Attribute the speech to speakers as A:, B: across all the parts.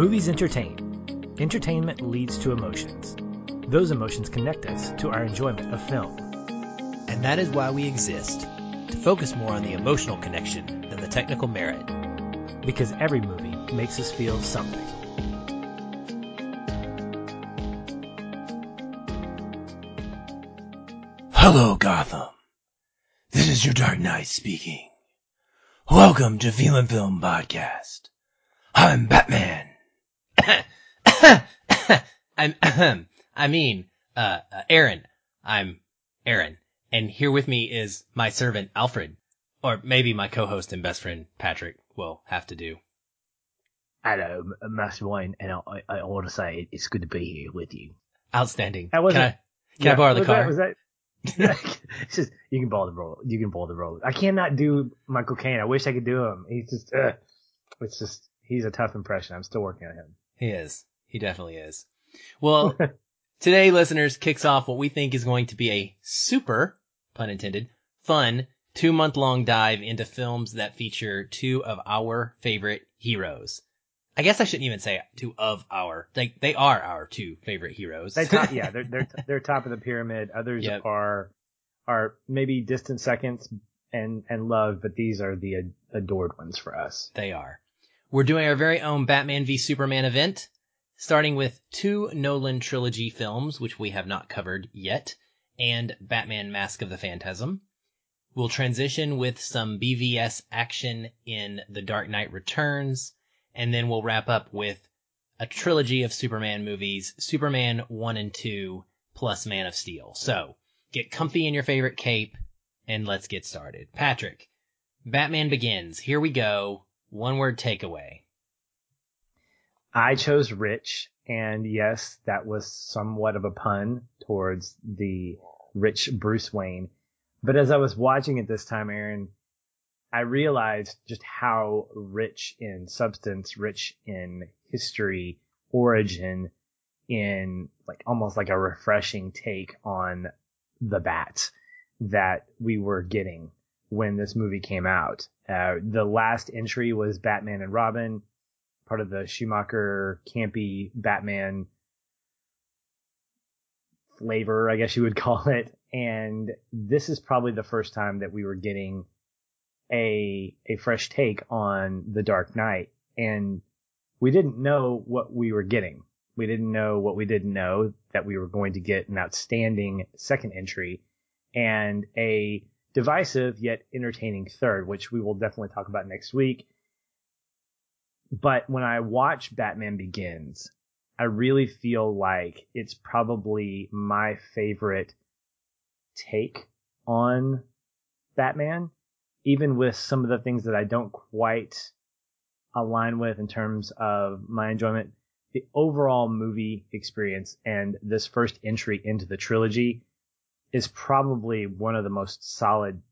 A: Movies entertain. Entertainment leads to emotions. Those emotions connect us to our enjoyment of film.
B: And that is why we exist to focus more on the emotional connection than the technical merit.
A: Because every movie makes us feel something.
C: Hello, Gotham. This is your Dark Knight speaking. Welcome to Feelin' Film Podcast. I'm Batman.
B: I'm, I mean, uh, uh, Aaron. I'm Aaron. And here with me is my servant, Alfred. Or maybe my co-host and best friend, Patrick, will have to do.
D: Hello, Master Wayne, and I, I, I want to say it's good to be here with you.
B: Outstanding.
D: That wasn't-
B: Can I, can I borrow the
D: was
B: car?
D: That, was that? it's just you can borrow the role. You can borrow the role. I cannot do Michael Caine. I wish I could do him. He's just, uh, it's just he's a tough impression. I'm still working on him.
B: He is. He definitely is. Well, today, listeners, kicks off what we think is going to be a super, pun intended, fun two month long dive into films that feature two of our favorite heroes. I guess I shouldn't even say two of our. They they are our two favorite heroes.
D: They top, yeah, they're they're they're top of the pyramid. Others
B: Yep.
D: are are maybe distant seconds and and love, but these are the ad- adored ones for us.
B: They are. We're doing our very own Batman v Superman event, starting with two Nolan trilogy films, which we have not covered yet, and Batman Mask of the Phantasm. We'll transition with some BVS action in The Dark Knight Returns, and then we'll wrap up with a trilogy of Superman movies, Superman 1 and 2, plus Man of Steel. So, get comfy in your favorite cape, and let's get started. Patrick, Batman Begins. Here we go. One word takeaway.
D: I chose Rich, and yes, that was somewhat of a pun towards the rich Bruce Wayne. But as I was watching it this time, Aaron, I realized just how rich in substance, rich in history, origin, in like almost like a refreshing take on the bat that we were getting when this movie came out. Uh, the last entry was Batman and Robin, part of the Schumacher campy Batman flavor, I guess you would call it. And this is probably the first time that we were getting a a fresh take on the Dark Knight, and we didn't know what we were getting. We didn't know what we didn't know that we were going to get an outstanding second entry and a divisive yet entertaining third, which we will definitely talk about next week. But when I watch Batman Begins, I really feel like it's probably my favorite take on Batman, even with some of the things that I don't quite align with in terms of my enjoyment. The overall movie experience and this first entry into the trilogy is probably one of the most solid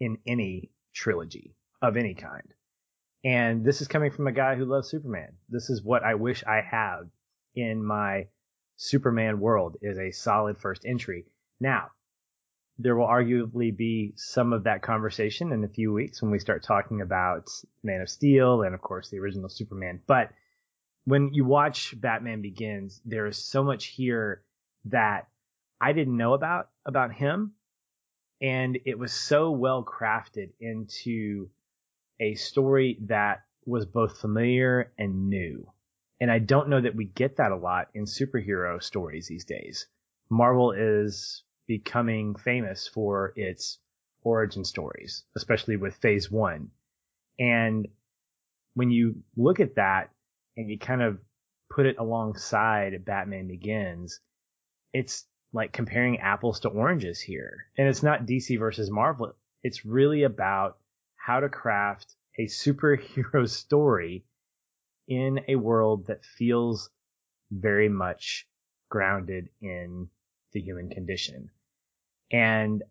D: in any trilogy of any kind. And this is coming from a guy who loves Superman. This is what I wish I had in my Superman world is a solid first entry. Now, there will arguably be some of that conversation in a few weeks when we start talking about Man of Steel and of course the original Superman. But when you watch Batman Begins, there is so much here that I didn't know about about him and it was so well crafted into a story that was both familiar and new. And I don't know that we get that a lot in superhero stories these days. Marvel is becoming famous for its origin stories, especially with phase one. And when you look at that and you kind of put it alongside Batman Begins, it's like comparing apples to oranges here. And it's not DC versus Marvel. It's really about how to craft a superhero story in a world that feels very much grounded in the human condition. And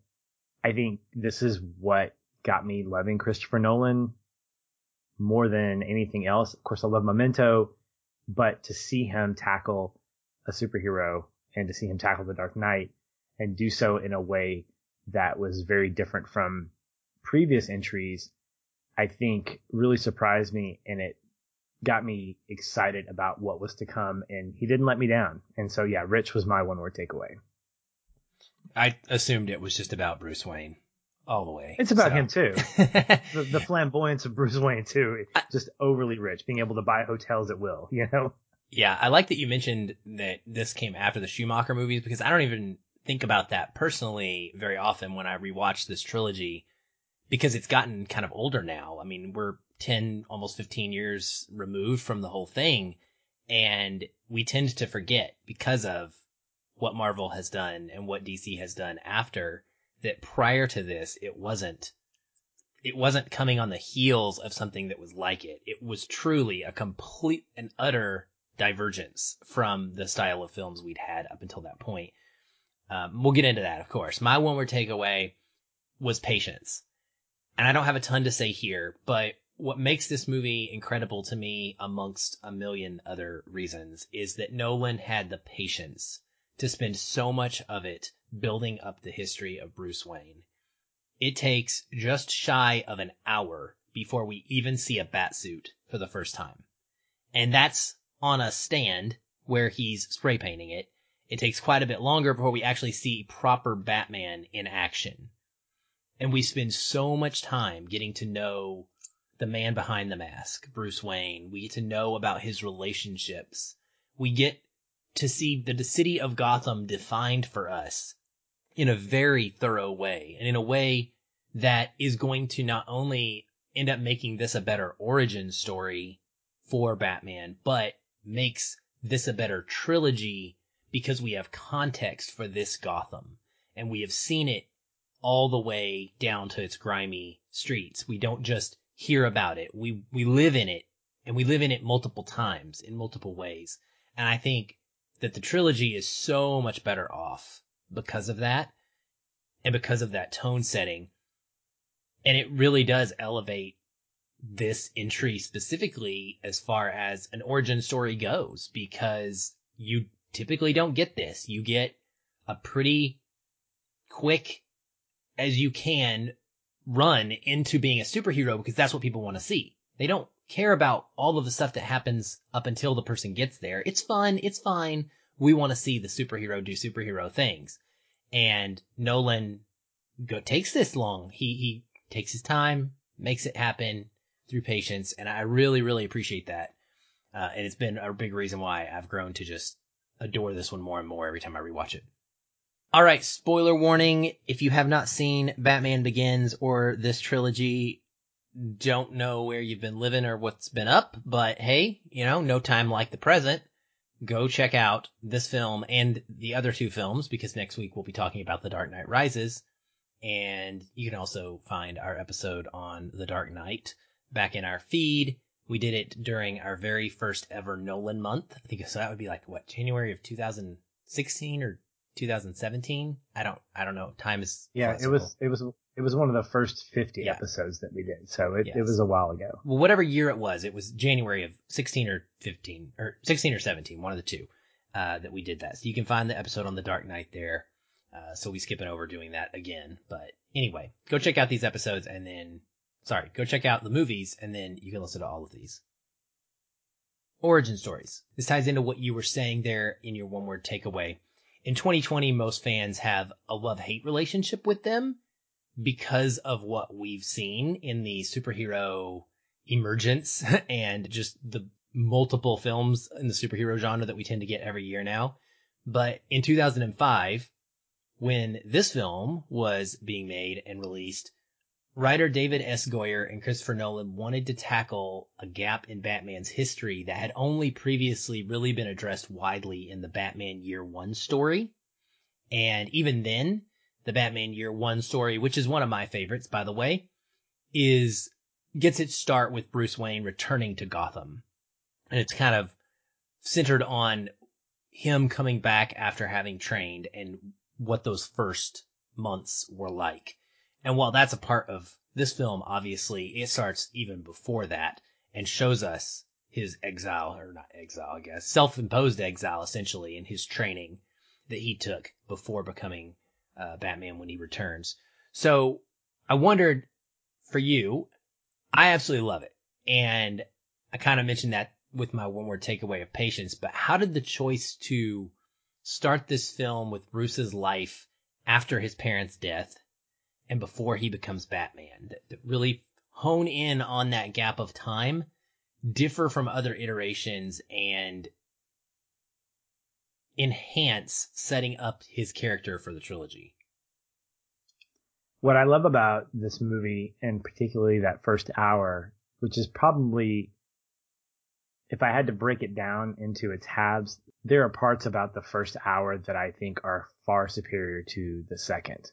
D: I think this is what got me loving Christopher Nolan more than anything else. Of course, I love Memento, but to see him tackle a superhero and to see him tackle the Dark Knight and do so in a way that was very different from previous entries, I think really surprised me and it got me excited about what was to come, and he didn't let me down. And so, yeah, Rich was my one word takeaway.
B: I assumed it was just about Bruce Wayne all the way.
D: It's about
B: so.
D: him too. the, the flamboyance of Bruce Wayne too, just overly rich, being able to buy hotels at will. You know.
B: Yeah, I like that you mentioned that this came after the Schumacher movies because I don't even think about that personally very often when I rewatch this trilogy because it's gotten kind of older now. I mean, we're 10, almost 15 years removed from the whole thing and we tend to forget because of what Marvel has done and what DC has done after that prior to this, it wasn't, it wasn't coming on the heels of something that was like it. It was truly a complete and utter divergence from the style of films we'd had up until that point. Um, we'll get into that, of course. My one word takeaway was patience. And I don't have a ton to say here, but what makes this movie incredible to me amongst a million other reasons is that Nolan had the patience to spend so much of it building up the history of Bruce Wayne. It takes just shy of an hour before we even see a bat suit for the first time. And that's on a stand where he's spray painting it. It takes quite a bit longer before we actually see proper Batman in action. And we spend so much time getting to know the man behind the mask, Bruce Wayne. We get to know about his relationships. We get to see the city of Gotham defined for us in a very thorough way and in a way that is going to not only end up making this a better origin story for Batman, but makes this a better trilogy because we have context for this Gotham and we have seen it all the way down to its grimy streets. We don't just hear about it. We, we live in it and we live in it multiple times in multiple ways. And I think that the trilogy is so much better off because of that and because of that tone setting. And it really does elevate this entry specifically as far as an origin story goes because you typically don't get this. You get a pretty quick as you can run into being a superhero because that's what people want to see. They don't care about all of the stuff that happens up until the person gets there. It's fun. It's fine. We want to see the superhero do superhero things. And Nolan go, takes this long. He, he takes his time, makes it happen through patience. And I really, really appreciate that. Uh, and it's been a big reason why I've grown to just adore this one more and more every time I rewatch it. All right, spoiler warning. If you have not seen Batman Begins or this trilogy, don't know where you've been living or what's been up, but hey, you know, no time like the present. Go check out this film and the other two films because next week we'll be talking about The Dark Knight Rises. And you can also find our episode on The Dark Knight back in our feed. We did it during our very first ever Nolan month. I think so that would be like what, January of 2016 or 2017? I don't, I don't know. Time is
D: Yeah, it was, it was, it was one of the first 50
B: Yeah.
D: episodes that we did. So it,
B: Yes.
D: it was a while ago.
B: well, whatever year it was, it was January of 16 or 15 or 16 or 17, one of the two, uh, that we did that. So you can find the episode on the Dark Knight there. Uh, so we skipping over doing that again. But anyway, go check out these episodes and then, sorry, go check out the movies and then you can listen to all of these. Origin stories. This ties into what you were saying there in your one word takeaway. In 2020, most fans have a love hate relationship with them because of what we've seen in the superhero emergence and just the multiple films in the superhero genre that we tend to get every year now. But in 2005, when this film was being made and released, writer David S. Goyer and Christopher Nolan wanted to tackle a gap in Batman's history that had only previously really been addressed widely in the Batman Year One story. And even then, the Batman Year One story, which is one of my favorites, by the way, is gets its start with Bruce Wayne returning to Gotham. And it's kind of centered on him coming back after having trained and what those first months were like. And while that's a part of this film, obviously, it starts even before that and shows us his exile, or not exile, I guess, self-imposed exile, essentially, in his training that he took before becoming uh, Batman when he returns. So I wondered for you, I absolutely love it. And I kind of mentioned that with my one word takeaway of patience, but how did the choice to start this film with Bruce's life after his parents' death and before he becomes Batman that, that really hone in on that gap of time differ from other iterations and enhance setting up his character for the trilogy.
D: What I love about this movie, and particularly that first hour, which is probably, if I had to break it down into its halves, there are parts about the first hour that I think are far superior to the second.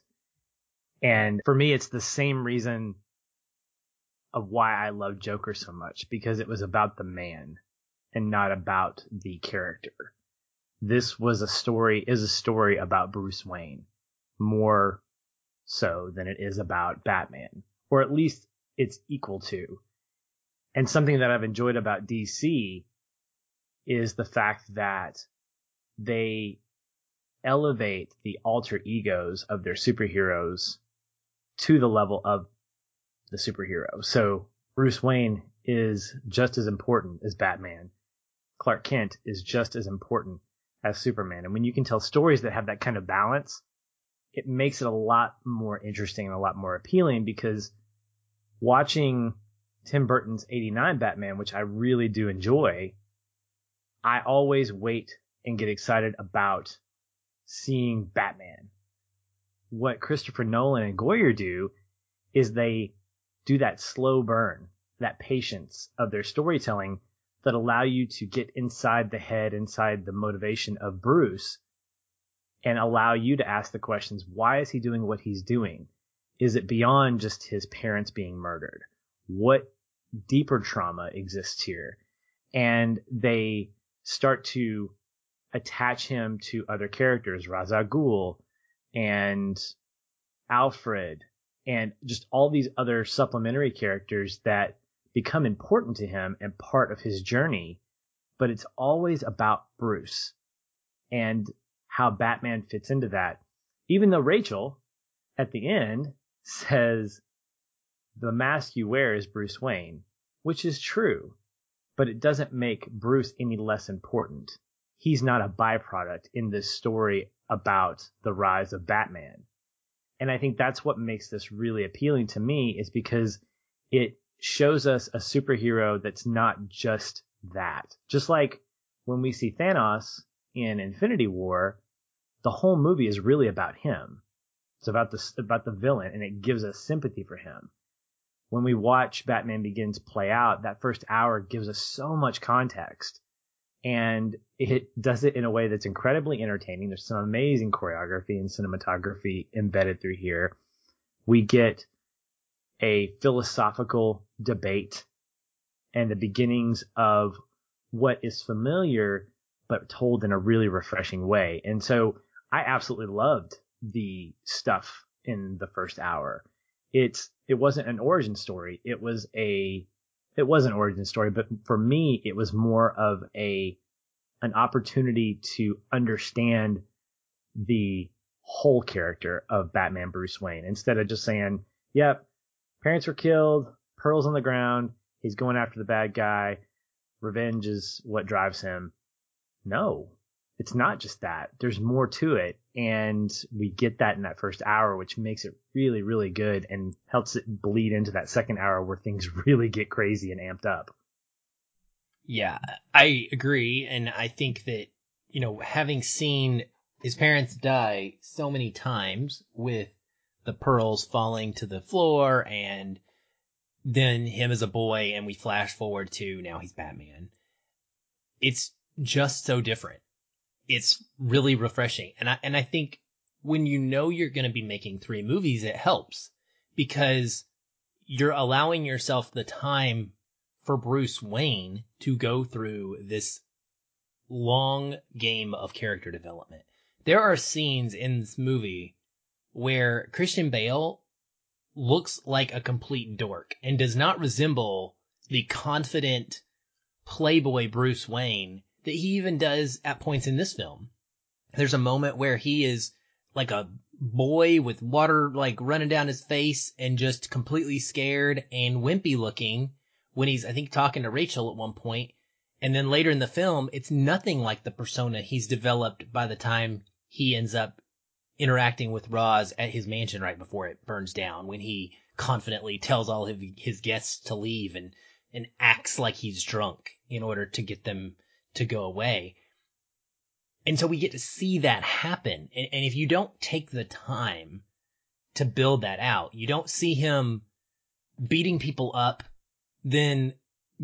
D: And for me, it's the same reason of why I love Joker so much because it was about the man and not about the character. This was a story, is a story about Bruce Wayne more so than it is about Batman, or at least it's equal to. And something that I've enjoyed about DC is the fact that they elevate the alter egos of their superheroes to the level of the superhero. So Bruce Wayne is just as important as Batman. Clark Kent is just as important as Superman. And when you can tell stories that have that kind of balance, it makes it a lot more interesting and a lot more appealing because watching Tim Burton's 89 Batman, which I really do enjoy, I always wait and get excited about seeing Batman. What Christopher Nolan and Goyer do is they do that slow burn, that patience of their storytelling that allow you to get inside the head, inside the motivation of Bruce and allow you to ask the questions. Why is he doing what he's doing? Is it beyond just his parents being murdered? What deeper trauma exists here? And they start to attach him to other characters, Ra's al Ghul and Alfred and just all these other supplementary characters that become important to him and part of his journey. But it's always about Bruce and how Batman fits into that. Even though Rachel at the end says the mask you wear is Bruce Wayne, which is true, but it doesn't make Bruce any less important. He's not a byproduct in this story about the rise of Batman. And I think that's what makes this really appealing to me is because it shows us a superhero that's not just that. Just like when we see Thanos in Infinity War, the whole movie is really about him. It's about the about the villain and it gives us sympathy for him. When we watch Batman Begins play out, that first hour gives us so much context and it does it in a way that's incredibly entertaining. There's some amazing choreography and cinematography embedded through here. We get a philosophical debate and the beginnings of what is familiar but told in a really refreshing way. And so I absolutely loved the stuff in the first hour. It's it wasn't an origin story. It was a it was an origin story, but for me, it was more of a an opportunity to understand the whole character of Batman Bruce Wayne instead of just saying, "Yep, parents were killed, pearls on the ground, he's going after the bad guy, revenge is what drives him." No, it's not just that. There's more to it. And we get that in that first hour, which makes it really, really good and helps it bleed into that second hour where things really get crazy and amped up.
B: Yeah, I agree. And I think that, you know, having seen his parents die so many times with the pearls falling to the floor and then him as a boy and we flash forward to now he's Batman. It's just so different it's really refreshing. And I, and I think when you know you're going to be making three movies, it helps because you're allowing yourself the time for Bruce Wayne to go through this long game of character development. There are scenes in this movie where Christian Bale looks like a complete dork and does not resemble the confident playboy Bruce Wayne that he even does at points in this film. There's a moment where he is like a boy with water like running down his face and just completely scared and wimpy looking when he's, I think, talking to Rachel at one point. and then later in the film, it's nothing like the persona he's developed by the time he ends up interacting with Ra's at his mansion right before it burns down, when he confidently tells all of his guests to leave and, and acts like he's drunk in order to get them to go away. And so we get to see that happen. And, and if you don't take the time to build that out, you don't see him beating people up, then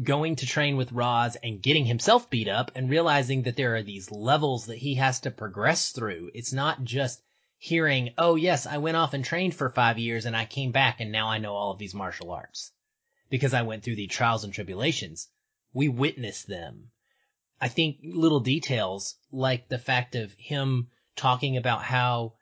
B: going to train with Ra's and getting himself beat up and realizing that there are these levels that he has to progress through. It's not just hearing, oh yes, I went off and trained for five years and I came back and now I know all of these martial arts because I went through the trials and tribulations. We witness them. I think little details like the fact of him talking about how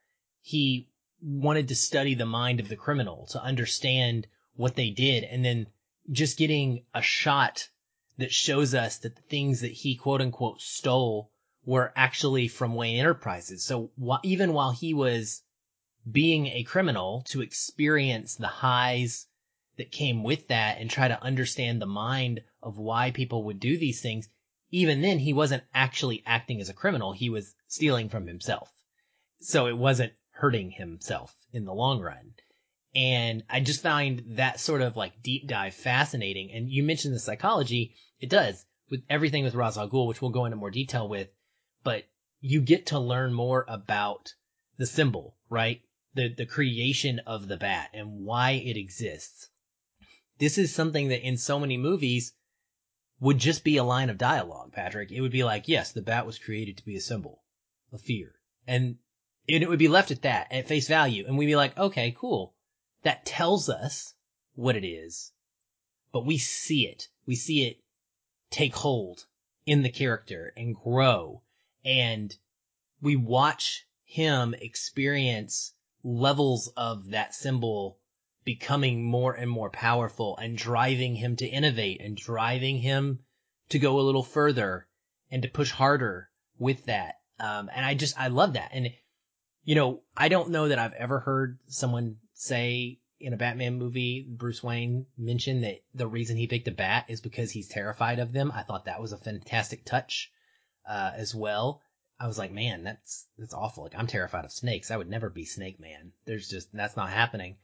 B: he wanted to study the mind of the criminal to understand what they did and then just getting a shot that shows us that the things that he quote unquote stole were actually from Wayne Enterprises. So wh- even while he was being a criminal to experience the highs that came with that and try to understand the mind of why people would do these things, even then he wasn't actually acting as a criminal. He was stealing from himself. So it wasn't hurting himself in the long run. And I just find that sort of like deep dive fascinating. And you mentioned the psychology. It does with everything with Ra's al Ghul, which we'll go into more detail with, but you get to learn more about the symbol, right? The, the creation of the bat and why it exists. This is something that in so many movies would just be a line of dialogue, Patrick. It would be like, yes, the bat was created to be a symbol of fear. And, and it would be left at that, at face value. And we'd be like, okay, cool. That tells us what it is, but we see it. We see it take hold in the character and grow. And we watch him experience levels of that symbol becoming more and more powerful and driving him to innovate and driving him to go a little further and to push harder with that. Um, and I just, I love that. And, you know, I don't know that I've ever heard someone say in a Batman movie, Bruce Wayne mentioned that the reason he picked a bat is because he's terrified of them. I thought that was a fantastic touch, uh, as well. I was like, man, that's, that's awful. Like, I'm terrified of snakes. I would never be Snake Man. There's just, that's not happening.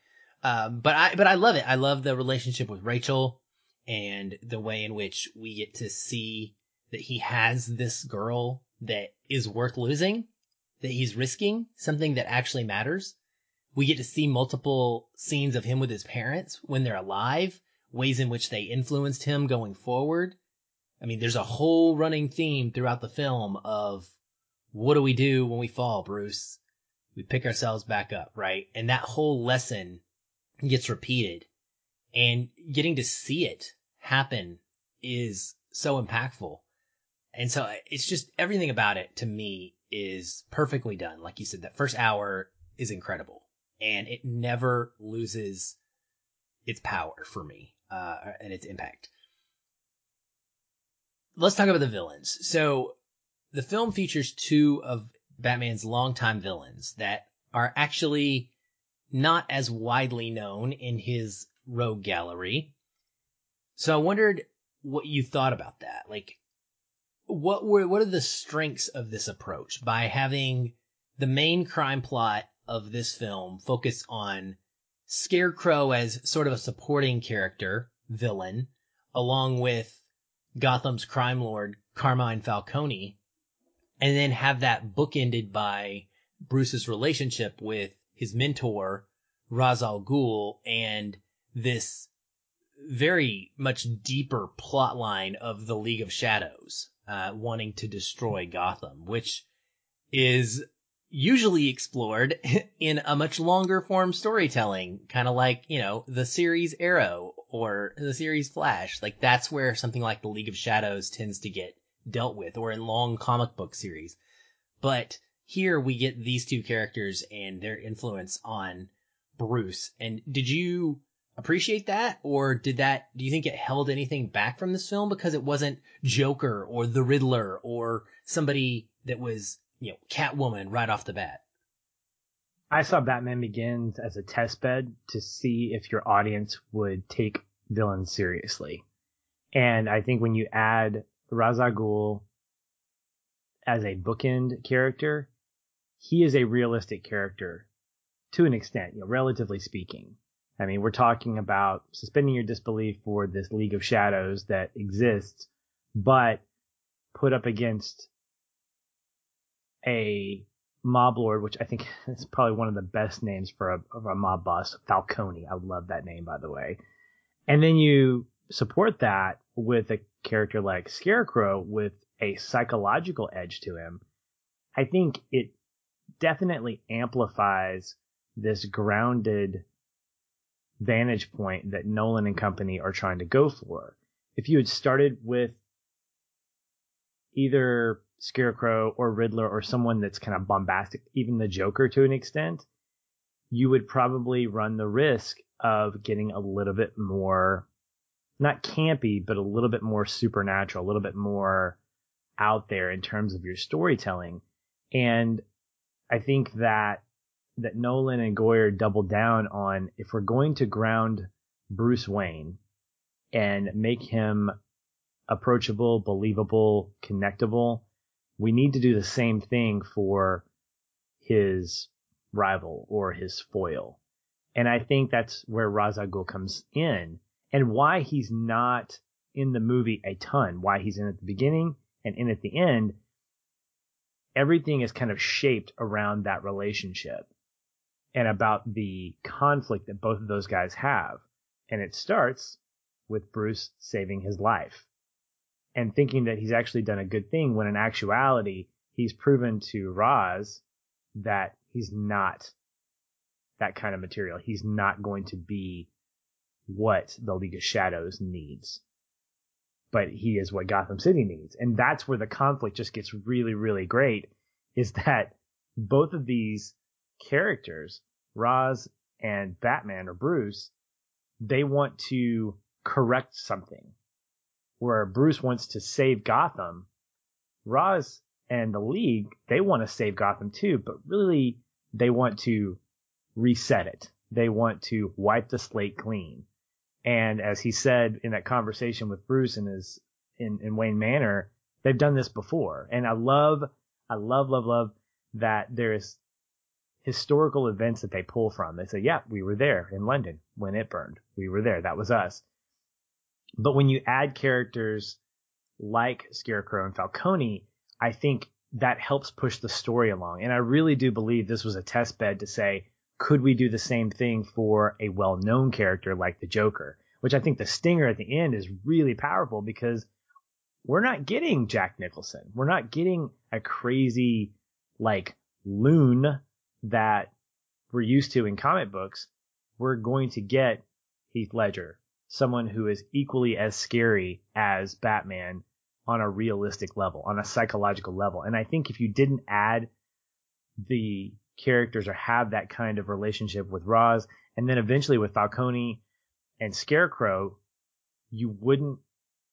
B: Um, but I, but I love it. I love the relationship with Rachel and the way in which we get to see that he has this girl that is worth losing, that he's risking something that actually matters. We get to see multiple scenes of him with his parents when they're alive, ways in which they influenced him going forward. I mean, there's a whole running theme throughout the film of what do we do when we fall, Bruce? We pick ourselves back up, right? And that whole lesson gets repeated and getting to see it happen is so impactful. And so it's just everything about it to me is perfectly done. Like you said, that first hour is incredible and it never loses its power for me, uh, and its impact. Let's talk about the villains. So the film features two of Batman's longtime villains that are actually not as widely known in his rogue gallery. So I wondered what you thought about that. Like, what were, what are the strengths of this approach by having the main crime plot of this film focus on Scarecrow as sort of a supporting character, villain, along with Gotham's crime lord, Carmine Falcone, and then have that bookended by Bruce's relationship with his mentor, Ra's al Ghul, and this very much deeper plot line of the League of Shadows, uh, wanting to destroy Gotham, which is usually explored in a much longer form storytelling, kind of like, you know, the series Arrow or the series Flash. Like that's where something like the League of Shadows tends to get dealt with or in long comic book series. But here we get these two characters and their influence on Bruce. And did you appreciate that or did that do you think it held anything back from this film because it wasn't Joker or the Riddler or somebody that was, you know, Catwoman right off the bat?
D: I saw Batman Begins as a test bed to see if your audience would take villains seriously. And I think when you add Ghul as a bookend character, he is a realistic character to an extent, you know, relatively speaking. I mean, we're talking about suspending your disbelief for this League of Shadows that exists, but put up against a mob lord, which I think is probably one of the best names for a, a mob boss, Falcone. I love that name, by the way. And then you support that with a character like Scarecrow with a psychological edge to him. I think it definitely amplifies this grounded vantage point that Nolan and company are trying to go for. If you had started with either Scarecrow or Riddler or someone that's kind of bombastic, even the Joker to an extent, you would probably run the risk of getting a little bit more, not campy, but a little bit more supernatural, a little bit more out there in terms of your storytelling. And I think that that Nolan and Goyer doubled down on if we're going to ground Bruce Wayne and make him approachable, believable, connectable, we need to do the same thing for his rival or his foil. And I think that's where Ghul comes in and why he's not in the movie a ton, why he's in at the beginning and in at the end. Everything is kind of shaped around that relationship and about the conflict that both of those guys have. And it starts with Bruce saving his life and thinking that he's actually done a good thing when in actuality, he's proven to Ra's that he's not that kind of material. He's not going to be what the League of Shadows needs. But he is what Gotham City needs. And that's where the conflict just gets really, really great is that both of these characters, Ra's and Batman or Bruce, they want to correct something where Bruce wants to save Gotham, Ra's and the League, they want to save Gotham too, but really they want to reset it. They want to wipe the slate clean. And as he said in that conversation with Bruce and his in, in Wayne Manor, they've done this before. And I love, I love, love, love that there's historical events that they pull from. They say, yeah, we were there in London when it burned. We were there. That was us. But when you add characters like Scarecrow and Falcone, I think that helps push the story along. And I really do believe this was a test bed to say, could we do the same thing for a well known character like the Joker? Which I think the stinger at the end is really powerful because we're not getting Jack Nicholson. We're not getting a crazy, like, loon that we're used to in comic books. We're going to get Heath Ledger, someone who is equally as scary as Batman on a realistic level, on a psychological level. And I think if you didn't add the characters or have that kind of relationship with Ra's and then eventually with Falcone and Scarecrow, you wouldn't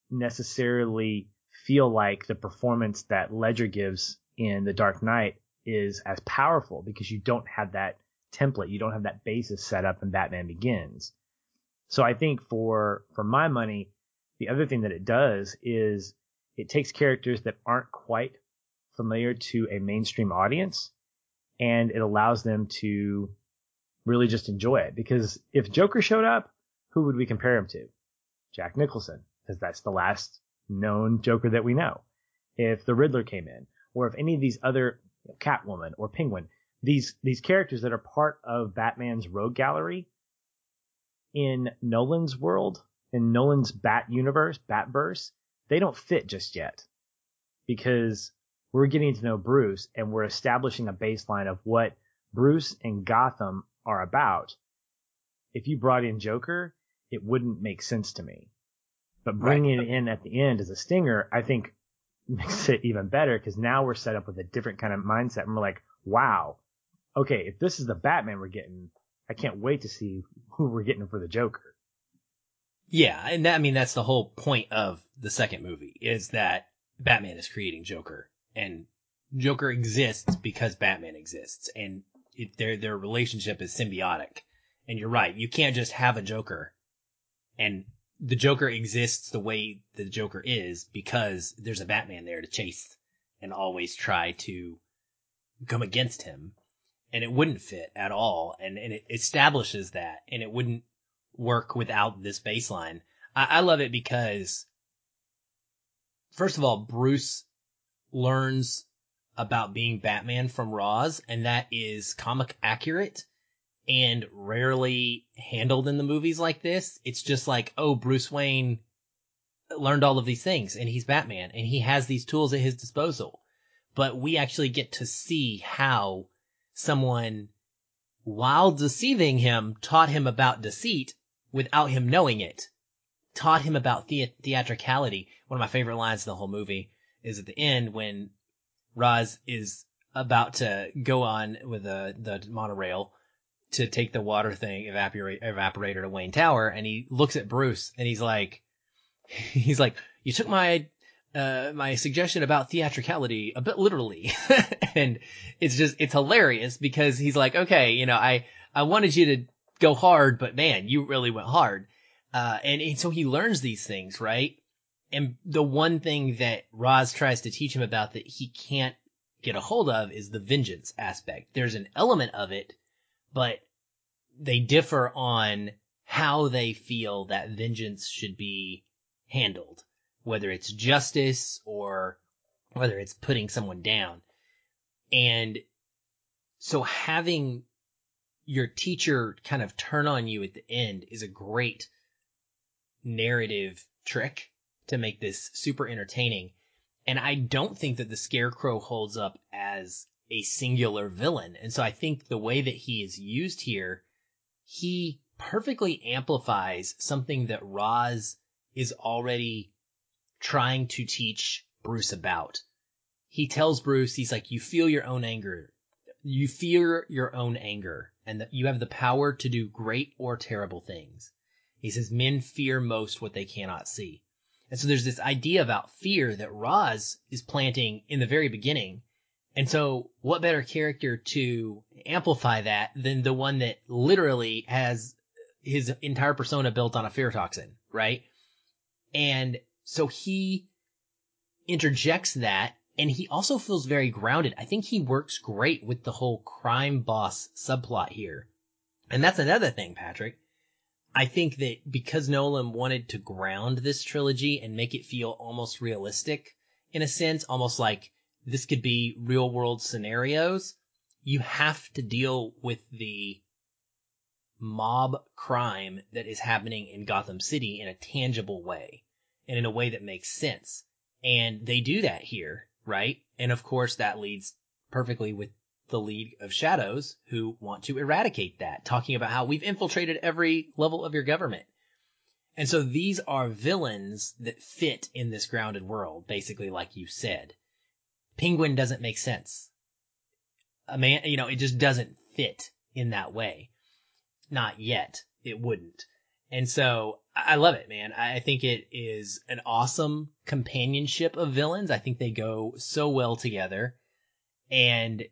D: necessarily feel like the performance that Ledger gives in The Dark Knight is as powerful because you don't have that template. You don't have that basis set up in Batman Begins. So I think for for my money, the other thing that it does is it takes characters that aren't quite familiar to a mainstream audience and it allows them to really just enjoy it. Because if Joker showed up, who would we compare him to? Jack Nicholson, because that's the last known Joker that we know. If the Riddler came in, or if any of these other Catwoman or Penguin, these these characters that are part of Batman's rogue gallery, in Nolan's world, in Nolan's Bat universe, Batverse, they don't fit just yet because we're getting to know Bruce and we're establishing a baseline of what Bruce and Gotham are about. If you brought in Joker, it wouldn't make sense to me. But bringing right. it in at the end as a stinger, I think makes it even better because now we're set up with a different kind of mindset and we're like, wow, okay, if this is the Batman we're getting, I can't wait to see who we're getting for the Joker.
B: Yeah, and that, I mean that's the whole point of the second movie is that Batman is creating Joker, and Joker exists because Batman exists, and it, their their relationship is symbiotic. And you're right, you can't just have a Joker and the Joker exists the way the Joker is because there's a Batman there to chase and always try to come against him. And it wouldn't fit at all. And, and it establishes that and it wouldn't work without this baseline. I, I love it because first of all, Bruce learns about being Batman from Ra's and that is comic accurate and rarely handled in the movies like this. It's just like, oh, Bruce Wayne learned all of these things and he's Batman and he has these tools at his disposal. But we actually get to see how someone, while deceiving him, taught him about deceit without him knowing it. Taught him about the- theatricality. One of my favorite lines in the whole movie is at the end when Ra's is about to go on with the, the monorail to take the water thing evaporate, evaporator to Wayne Tower and he looks at Bruce and he's like, he's like, you took my, uh, my suggestion about theatricality a bit literally. and it's just, it's hilarious because he's like, okay, you know, I, I wanted you to go hard, but man, you really went hard. Uh, and, and so he learns these things, right? And the one thing that Ra's tries to teach him about that he can't get a hold of is the vengeance aspect. There's an element of it, but they differ on how they feel that vengeance should be handled, whether it's justice or whether it's putting someone down. And so having your teacher kind of turn on you at the end is a great narrative trick to make this super entertaining. And I don't think that the Scarecrow holds up as a singular villain. And so I think the way that he is used here, he perfectly amplifies something that Ra's is already trying to teach Bruce about. He tells Bruce, he's like, you feel your own anger. You fear your own anger and that you have the power to do great or terrible things. He says men fear most what they cannot see. And so there's this idea about fear that Ra's is planting in the very beginning. And so what better character to amplify that than the one that literally has his entire persona built on a fear toxin, right? And so he interjects that and he also feels very grounded. I think he works great with the whole crime boss subplot here. And that's another thing, Patrick. I think that because Nolan wanted to ground this trilogy and make it feel almost realistic in a sense, almost like this could be real world scenarios, you have to deal with the mob crime that is happening in Gotham City in a tangible way and in a way that makes sense. And they do that here, right? And of course that leads perfectly with the League of Shadows who want to eradicate that, talking about how we've infiltrated every level of your government. And so these are villains that fit in this grounded world, basically like you said. Penguin doesn't make sense. A man, you know, it just doesn't fit in that way. Not yet. It wouldn't. And so I love it, man. I think it is an awesome companionship of villains. I think they go so well together. And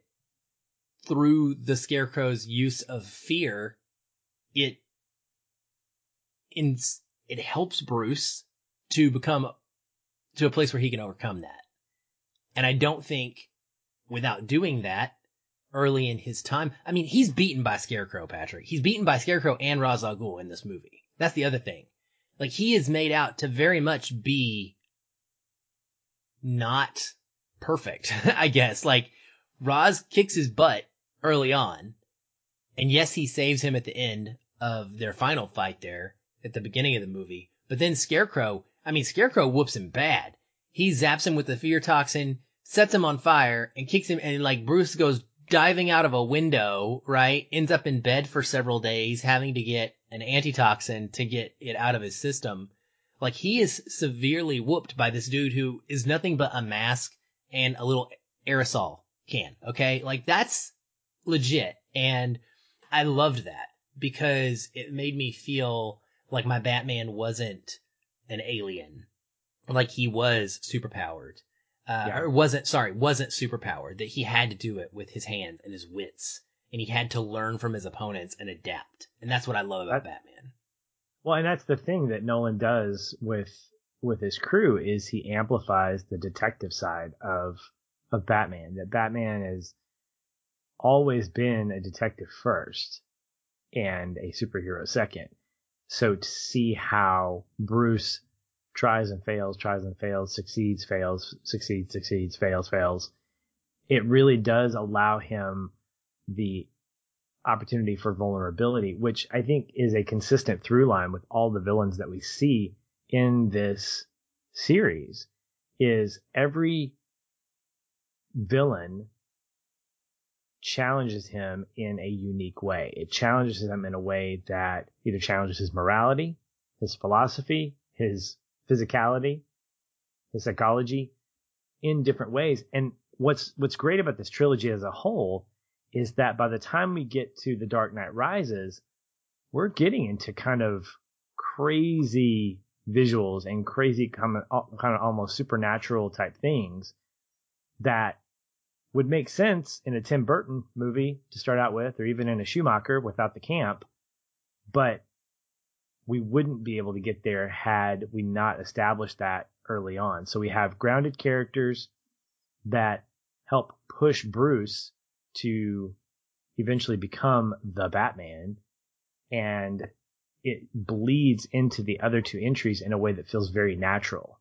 B: through the scarecrow's use of fear, it in, it helps Bruce to become to a place where he can overcome that. And I don't think without doing that early in his time, I mean, he's beaten by Scarecrow, Patrick. He's beaten by Scarecrow and Ra's al Ghul in this movie. That's the other thing. Like he is made out to very much be not perfect, I guess. Like Ra's kicks his butt early on. And yes, he saves him at the end of their final fight there at the beginning of the movie. But then Scarecrow, I mean, Scarecrow whoops him bad. He zaps him with the fear toxin, sets him on fire, and kicks him, and like Bruce goes diving out of a window, right? Ends up in bed for several days, having to get an antitoxin to get it out of his system. Like he is severely whooped by this dude who is nothing but a mask and a little aerosol can. Okay. Like that's legit. And I loved that because it made me feel like my Batman wasn't an alien, like he was superpowered. Uh,
D: Yeah.
B: or wasn't, sorry, wasn't superpowered, that he had to do it with his hands and his wits. And he had to learn from his opponents and adapt. And that's what I love about Batman.
D: Well, and that's the thing that Nolan does with with his crew is he amplifies the detective side of of Batman. That Batman has always been a detective first and a superhero second. So to see how Bruce tries and fails, tries and fails, succeeds, fails, succeeds, succeeds, fails, fails, it really does allow him the opportunity for vulnerability, which I think is a consistent through line with all the villains that we see in this series is every villain challenges him in a unique way. It challenges him in a way that either challenges his morality, his philosophy, his physicality, his psychology in different ways. And what's what's great about this trilogy as a whole is that by the time we get to The Dark Knight Rises, we're getting into kind of crazy visuals and crazy kind of, kind of almost supernatural type things that would make sense in a Tim Burton movie to start out with, or even in a Schumacher without the camp. But we wouldn't be able to get there had we not established that early on. So we have grounded characters that help push Bruce to eventually become the Batman and it bleeds into the other two entries in a way that feels very natural.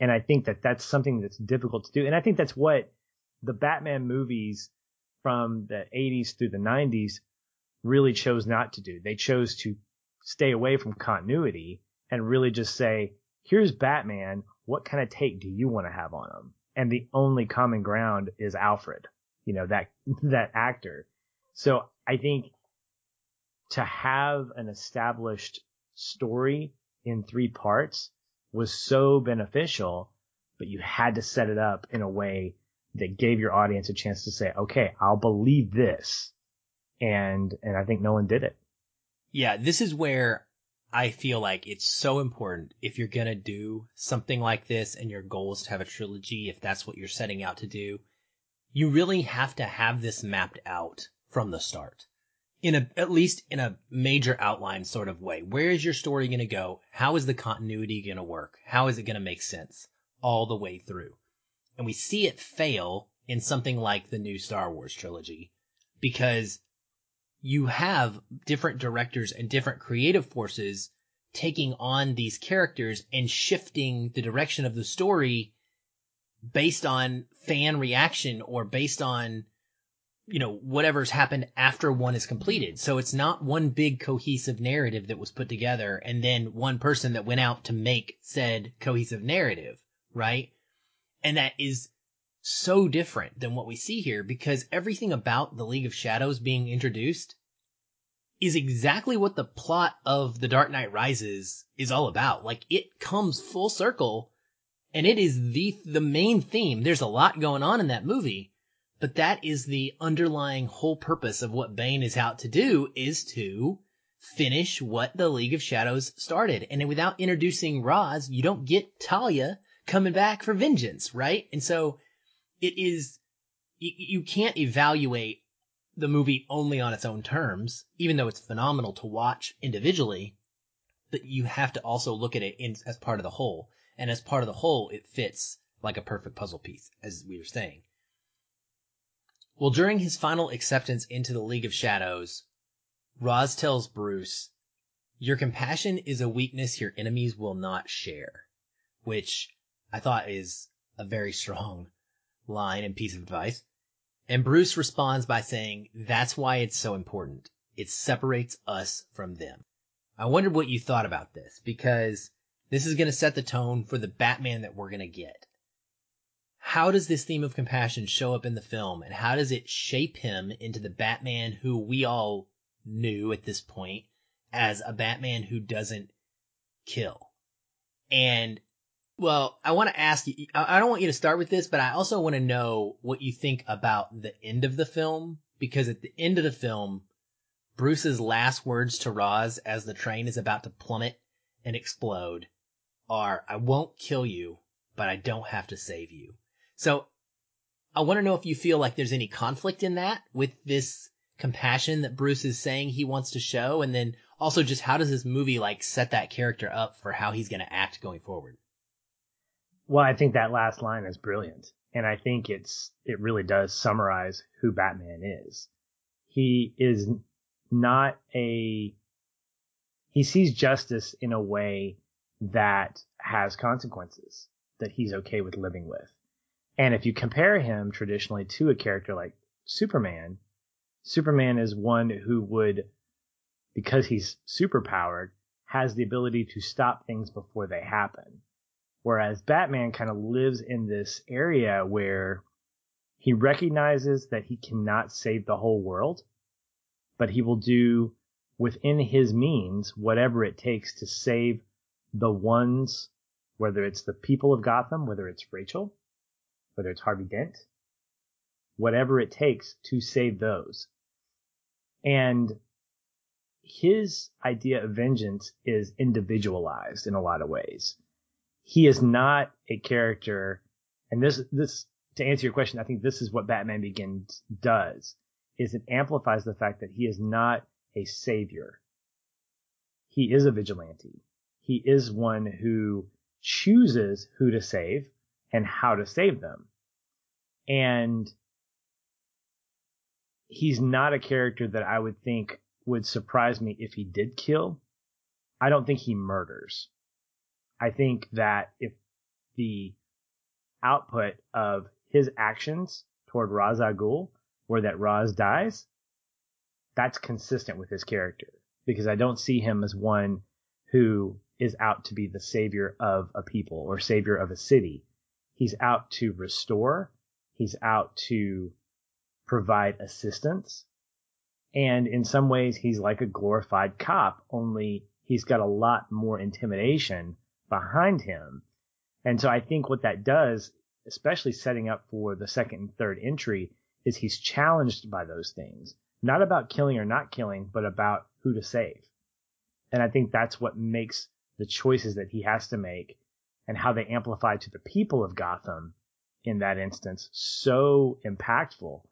D: And I think that that's something that's difficult to do. And I think that's what the Batman movies from the 80s through the 90s really chose not to do. They chose to stay away from continuity and really just say, here's Batman. What kind of take do you want to have on him? And the only common ground is Alfred you know, that, that actor. So I think to have an established story in three parts was so beneficial, but you had to set it up in a way that gave your audience a chance to say, okay, I'll believe this. And, and I think no one did it.
B: Yeah, this is where I feel like it's so important if you're gonna do something like this and your goal is to have a trilogy, if that's what you're setting out to do, you really have to have this mapped out from the start in a at least in a major outline sort of way. Where is your story going to go? How is the continuity going to work? How is it going to make sense all the way through? And we see it fail in something like the new Star Wars trilogy because you have different directors and different creative forces taking on these characters and shifting the direction of the story based on fan reaction or based on you know whatever's happened after one is completed. So it's not one big cohesive narrative that was put together and then one person that went out to make said cohesive narrative right and that is so different than what we see here because everything about the league of shadows being introduced is exactly what the plot of the dark knight rises is all about like it comes full circle and it is the the main theme. There's a lot going on in that movie, but that is the underlying whole purpose of what Bane is out to do is to finish what the League of Shadows started. And without introducing Ra's, you don't get Talia coming back for vengeance, right? And so it is you, you can't evaluate the movie only on its own terms, even though it's phenomenal to watch individually, but you have to also look at it in, as part of the whole and as part of the whole, it fits like a perfect puzzle piece, as we were saying. Well, during his final acceptance into the League of Shadows, Ra's tells Bruce, Your compassion is a weakness your enemies will not share, which I thought is a very strong line and piece of advice. And Bruce responds by saying, That's why it's so important. It separates us from them. I wondered what you thought about this because this is going to set the tone for the Batman that we're going to get. How does this theme of compassion show up in the film and how does it shape him into the Batman who we all knew at this point as a Batman who doesn't kill? And well, I want to ask you, I don't want you to start with this, but I also want to know what you think about the end of the film because at the end of the film, Bruce's last words to Ra's as the train is about to plummet and explode are I won't kill you, but I don't have to save you. So I want to know if you feel like there's any conflict in that with this compassion that Bruce is saying he wants to show. And then Also, just how does this movie like set that character up for how he's going to act going forward?
D: Well, I think that last line is brilliant. And I think it's, it really does summarize who Batman is. He is not a, he sees justice in a way that has consequences that he's okay with living with. And if you compare him traditionally to a character like Superman, Superman is one who would, because he's superpowered, has the ability to stop things before they happen. Whereas Batman kind of lives in this area where he recognizes that he cannot save the whole world, but he will do within his means whatever it takes to save the ones, whether it's the people of Gotham, whether it's Rachel, whether it's Harvey Dent, whatever it takes to save those. And his idea of vengeance is individualized in a lot of ways. He is not a character, and this, this, to answer your question, I think this is what Batman Begins does, is it amplifies the fact that he is not a savior. He is a vigilante. He is one who chooses who to save and how to save them. And he's not a character that I would think would surprise me if he did kill. I don't think he murders. I think that if the output of his actions toward Ra's al were that Ra's dies, that's consistent with his character because I don't see him as one who is out to be the savior of a people or savior of a city. He's out to restore. He's out to provide assistance. And in some ways, he's like a glorified cop, only he's got a lot more intimidation behind him. And so I think what that does, especially setting up for the second and third entry, is he's challenged by those things. Not about killing or not killing, but about who to save. And I think that's what makes the choices that he has to make and how they amplify to the people of Gotham in that instance so impactful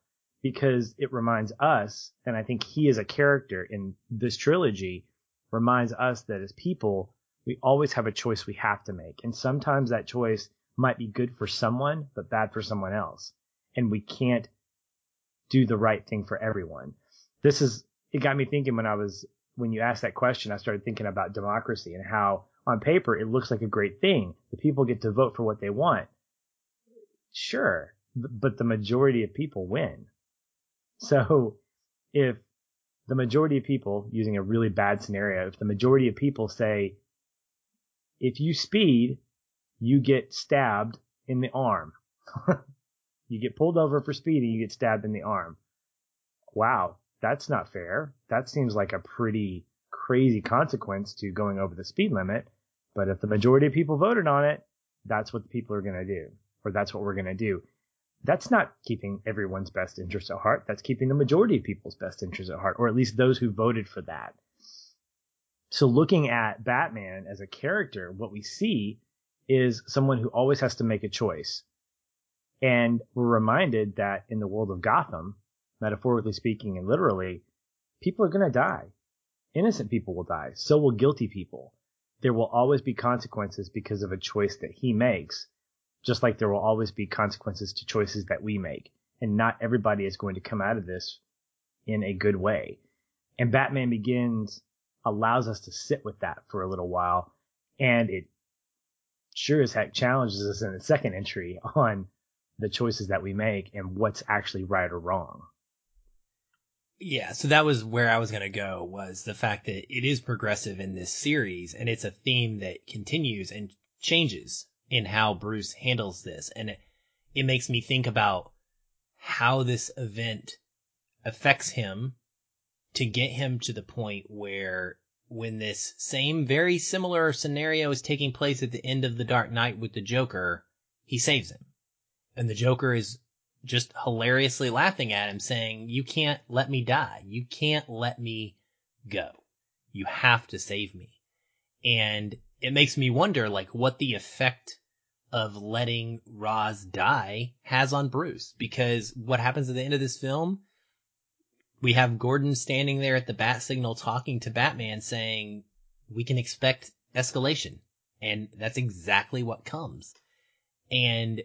D: because it reminds us, and I think he is a character in this trilogy, reminds us that as people, we always have a choice we have to make. And sometimes that choice might be good for someone, but bad for someone else. And we can't do the right thing for everyone. This is, it got me thinking when I was, when you asked that question, I started thinking about democracy and how on paper it looks like a great thing. The people get to vote for what they want. Sure. But the majority of people win. So if the majority of people, using a really bad scenario, if the majority of people say, if you speed, you get stabbed in the arm. you get pulled over for speeding, you get stabbed in the arm. Wow, that's not fair. That seems like a pretty crazy consequence to going over the speed limit. But if the majority of people voted on it, that's what the people are going to do, or that's what we're going to do that's not keeping everyone's best interest at heart. That's keeping the majority of people's best interest at heart, or at least those who voted for that. So looking at Batman as a character, what we see is someone who always has to make a choice. And we're reminded that in the world of Gotham, metaphorically speaking and literally, people are going to die. Innocent people will die. So will guilty people. There will always be consequences because of a choice that he makes just like there will always be consequences to choices that we make. And not everybody is going to come out of this in a good way. And Batman Begins allows us to sit with that for a little while. And it sure as heck challenges us in the second entry on the choices that we make and what's actually right or wrong.
B: Yeah, so that was where I was going to go was the fact that it is progressive in this series and it's a theme that continues and changes in how Bruce handles this. And it, it makes me think about how this event affects him to get him to the point where when this same very similar scenario is taking place at the end of the Dark Knight with the Joker, he saves him. And the Joker is just hilariously laughing at him saying, you can't let me die. You can't let me go. You have to save me. And it makes me wonder like what the effect of letting Ra's die has on Bruce because what happens at the end of this film we have Gordon standing there at the bat signal talking to Batman saying we can expect escalation. And that's exactly what comes. And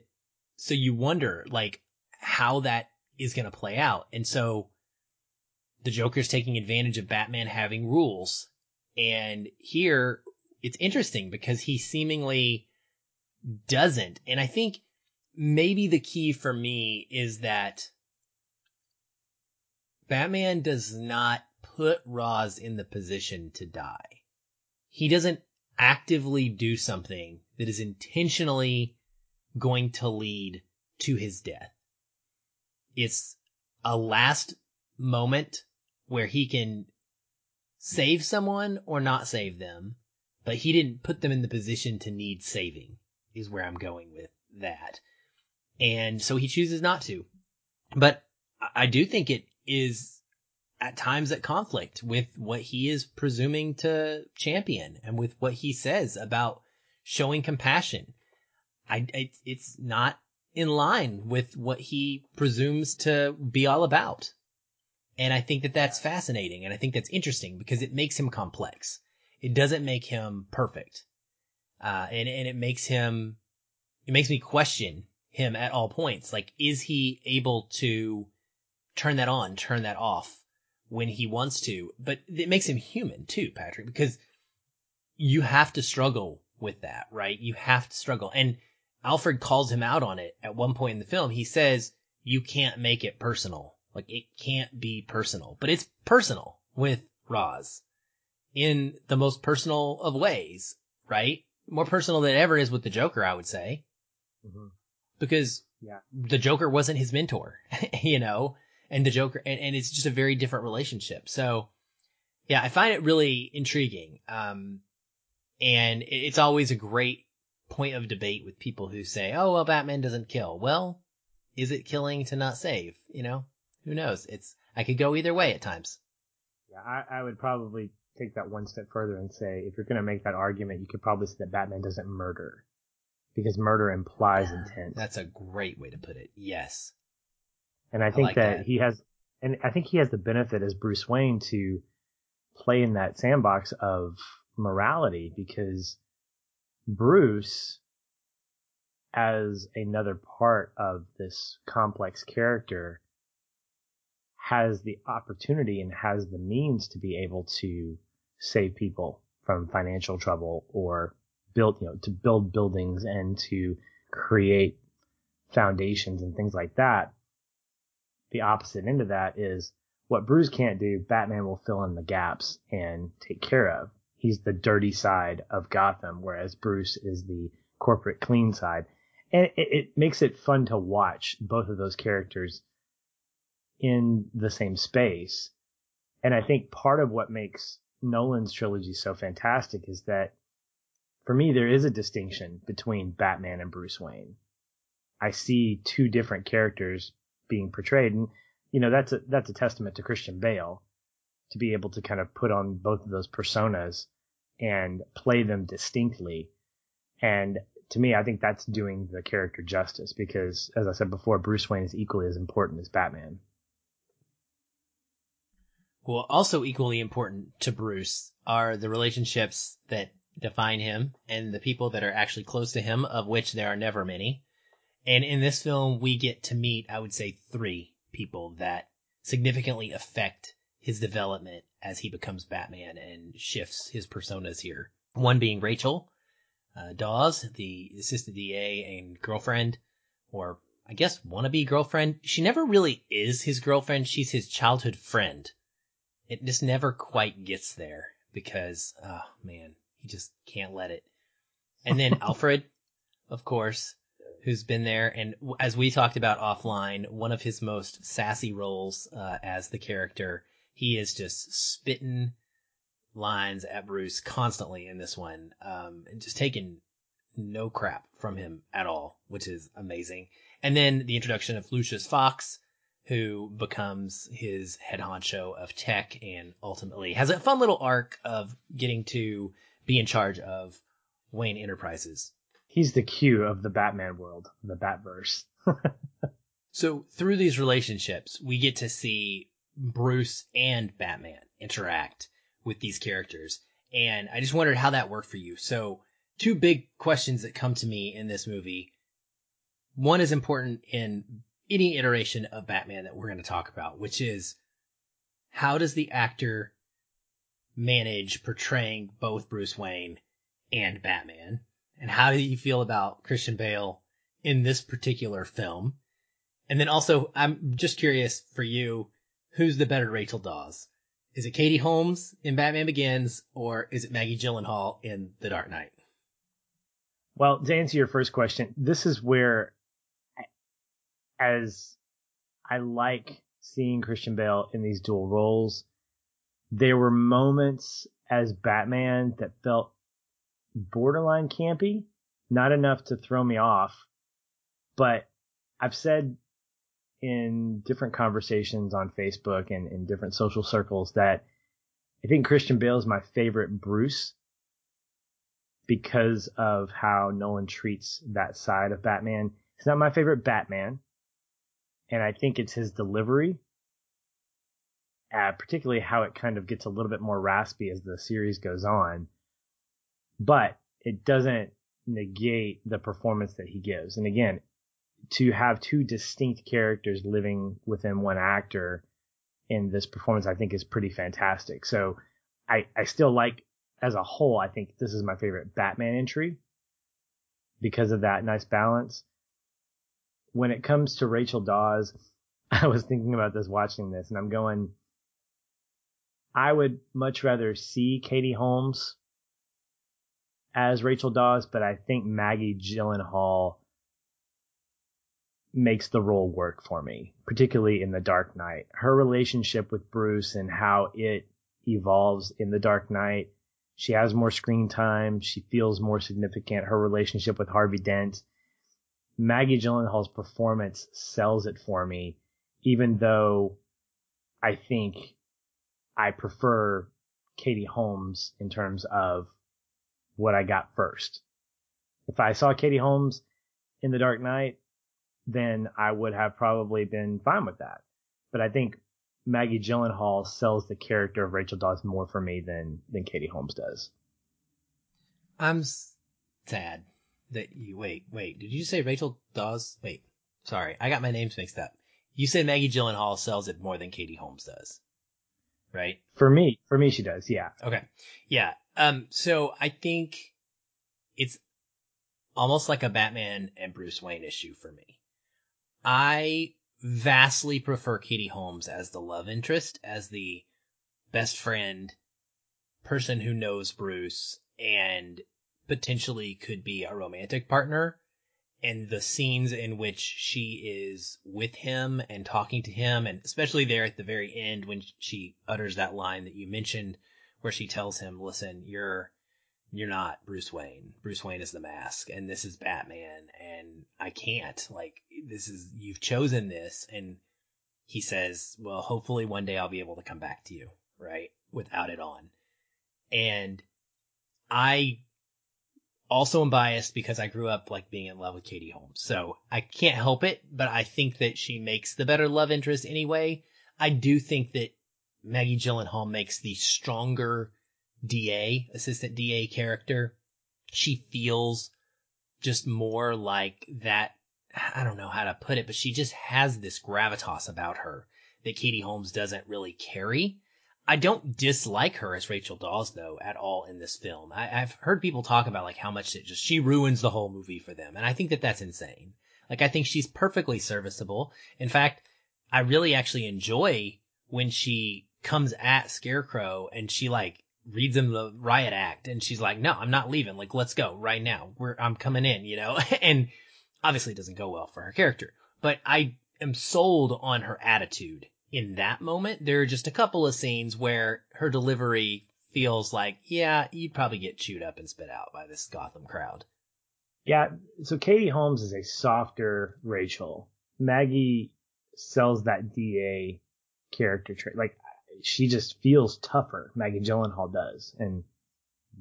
B: so you wonder like how that is going to play out. And so the Joker's taking advantage of Batman having rules. And here it's interesting because he seemingly doesn't. And I think maybe the key for me is that Batman does not put Ra's in the position to die. He doesn't actively do something that is intentionally going to lead to his death. It's a last moment where he can save someone or not save them, but he didn't put them in the position to need saving is where I'm going with that. And so he chooses not to. But I do think it is at times at conflict with what he is presuming to champion and with what he says about showing compassion. I, I it's not in line with what he presumes to be all about. And I think that that's fascinating and I think that's interesting because it makes him complex. It doesn't make him perfect. Uh, and, and it makes him, it makes me question him at all points. Like, is he able to turn that on, turn that off when he wants to? But it makes him human too, Patrick, because you have to struggle with that, right? You have to struggle. And Alfred calls him out on it at one point in the film. He says, you can't make it personal. Like, it can't be personal, but it's personal with Ra's in the most personal of ways, right? More personal than ever is with the Joker, I would say.
D: Mm-hmm.
B: Because
D: Yeah.
B: the Joker wasn't his mentor, you know, and the Joker, and, and it's just a very different relationship. So, yeah, I find it really intriguing. Um, and it's always a great point of debate with people who say, oh, well, Batman doesn't kill. Well, is it killing to not save? You know, who knows? It's, I could go either way at times.
D: Yeah, I, I would probably take that one step further and say if you're going to make that argument, you could probably say that Batman doesn't murder because murder implies intent.
B: That's a great way to put it. Yes.
D: And I think
B: like
D: that,
B: that.
D: he has, and I think he has the benefit as Bruce Wayne to play in that sandbox of morality because Bruce, as another part of this complex character, has the opportunity and has the means to be able to save people from financial trouble or build, you know, to build buildings and to create foundations and things like that. The opposite end of that is what Bruce can't do, Batman will fill in the gaps and take care of. He's the dirty side of Gotham, whereas Bruce is the corporate clean side. And it, it makes it fun to watch both of those characters in the same space. And I think part of what makes Nolan's trilogy so fantastic is that for me, there is a distinction between Batman and Bruce Wayne. I see two different characters being portrayed. And, you know, that's a, that's a testament to Christian Bale to be able to kind of put on both of those personas and play them distinctly. And to me, I think that's doing the character justice because, as I said before, Bruce Wayne is equally as important as Batman.
B: Well, also equally important to Bruce are the relationships that define him and the people that are actually close to him, of which there are never many. And in this film, we get to meet, I would say, three people that significantly affect his development as he becomes Batman and shifts his personas here. One being Rachel uh, Dawes, the assistant DA and girlfriend, or I guess wannabe girlfriend. She never really is his girlfriend. She's his childhood friend. It just never quite gets there because, oh man, he just can't let it. And then Alfred, of course, who's been there. And as we talked about offline, one of his most sassy roles uh, as the character, he is just spitting lines at Bruce constantly in this one, um, and just taking no crap from him at all, which is amazing. And then the introduction of Lucius Fox, who becomes his head honcho of tech and ultimately has a fun little arc of getting to be in charge of Wayne Enterprises.
D: He's the Q of the Batman world, the Batverse.
B: So through these relationships, we get to see Bruce and Batman interact with these characters. And I just wondered how that worked for you. So two big questions that come to me in this movie. One is important in any iteration of Batman that we're going to talk about, which is how does the actor manage portraying both Bruce Wayne and Batman? And how do you feel about Christian Bale in this particular film? And then also, I'm just curious for you, who's the better Rachel Dawes? Is it Katie Holmes in Batman Begins or is it Maggie Gyllenhaal in The Dark Knight?
D: Well, to answer your first question, this is where, as I like seeing Christian Bale in these dual roles, there were moments as Batman that felt borderline campy, not enough to throw me off. But I've said in different conversations on Facebook and in different social circles that I think Christian Bale is my favorite Bruce because of how Nolan treats that side of Batman. He's not my favorite Batman, and I think it's his delivery, uh, particularly how it kind of gets a little bit more raspy as the series goes on. But it doesn't negate the performance that he gives. And again, to have two distinct characters living within one actor in this performance, I think is pretty fantastic. So I, I still like, as a whole, I think this is my favorite Batman entry because of that nice balance. When it comes to Rachel Dawes, I was thinking about this watching this and I'm going, I would much rather see Katie Holmes as Rachel Dawes, but I think Maggie Gyllenhaal makes the role work for me, particularly in The Dark Knight. Her relationship with Bruce and how it evolves in The Dark Knight. She has more screen time. She feels more significant. Her relationship with Harvey Dent. Maggie Gyllenhaal's performance sells it for me, even though I think I prefer Katie Holmes in terms of what I got first. If I saw Katie Holmes in The Dark Knight, then I would have probably been fine with that. But I think Maggie Gyllenhaal sells the character of Rachel Dawes more for me than than Katie Holmes does.
B: I'm sad that you wait, wait. Did you say Rachel Dawes? Wait, sorry, I got my names mixed up. You said Maggie Gyllenhaal sells it more than Katie Holmes does, right?
D: For me, for me, she does. Yeah.
B: Okay. Yeah. Um. So I think it's almost like a Batman and Bruce Wayne issue for me. I vastly prefer Katie Holmes as the love interest, as the best friend, person who knows Bruce, and potentially could be a romantic partner. And the scenes in which she is with him and talking to him, and especially there at the very end when she utters that line that you mentioned, where she tells him, listen, you're you're not Bruce Wayne. Bruce Wayne is the mask and this is Batman and I can't. Like this is you've chosen this and he says, "Well, hopefully one day I'll be able to come back to you, right? Without it on." And I also am biased because I grew up like being in love with Katie Holmes. So I can't help it, but I think that she makes the better love interest anyway. I do think that Maggie Gyllenhaal makes the stronger DA, assistant DA character, she feels just more like that. I don't know how to put it, but she just has this gravitas about her that Katie Holmes doesn't really carry. I don't dislike her as Rachel Dawes though at all in this film. I, have heard people talk about like how much it just she ruins the whole movie for them, and I think that that's insane. Like I think she's perfectly serviceable. In fact, I really actually enjoy when she comes at Scarecrow and she like reads him the riot act and she's like, no, I'm not leaving. Like, let's go right now. We're, I'm coming in, you know, and obviously it doesn't go well for her character, but I am sold on her attitude in that moment. There are just a couple of scenes where her delivery feels like, yeah, you'd probably get chewed up and spit out by this Gotham crowd.
D: Yeah. So Katie Holmes is a softer Rachel. Maggie sells that DA character trait. Like she just feels tougher. Maggie Gyllenhaal does, and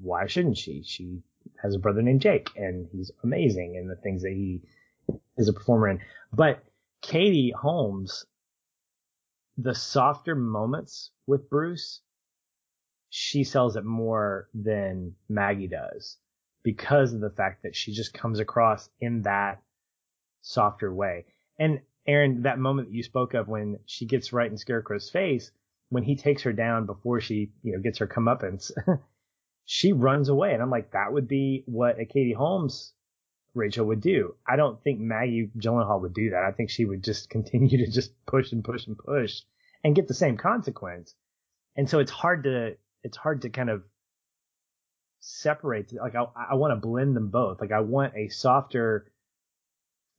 D: why shouldn't she? She has a brother named Jake, and he's amazing in the things that he is a performer in. But Katie Holmes, the softer moments with Bruce, she sells it more than Maggie does because of the fact that she just comes across in that softer way. And Aaron, that moment that you spoke of when she gets right in Scarecrow's face, when he takes her down before she, you know, gets her comeuppance, she runs away. And I'm like, that would be what a Katie Holmes Rachel would do. I don't think Maggie Gyllenhaal would do that. I think she would just continue to just push and push and push and get the same consequence. And so it's hard to, it's hard to kind of separate. Like I, I want to blend them both. Like I want a softer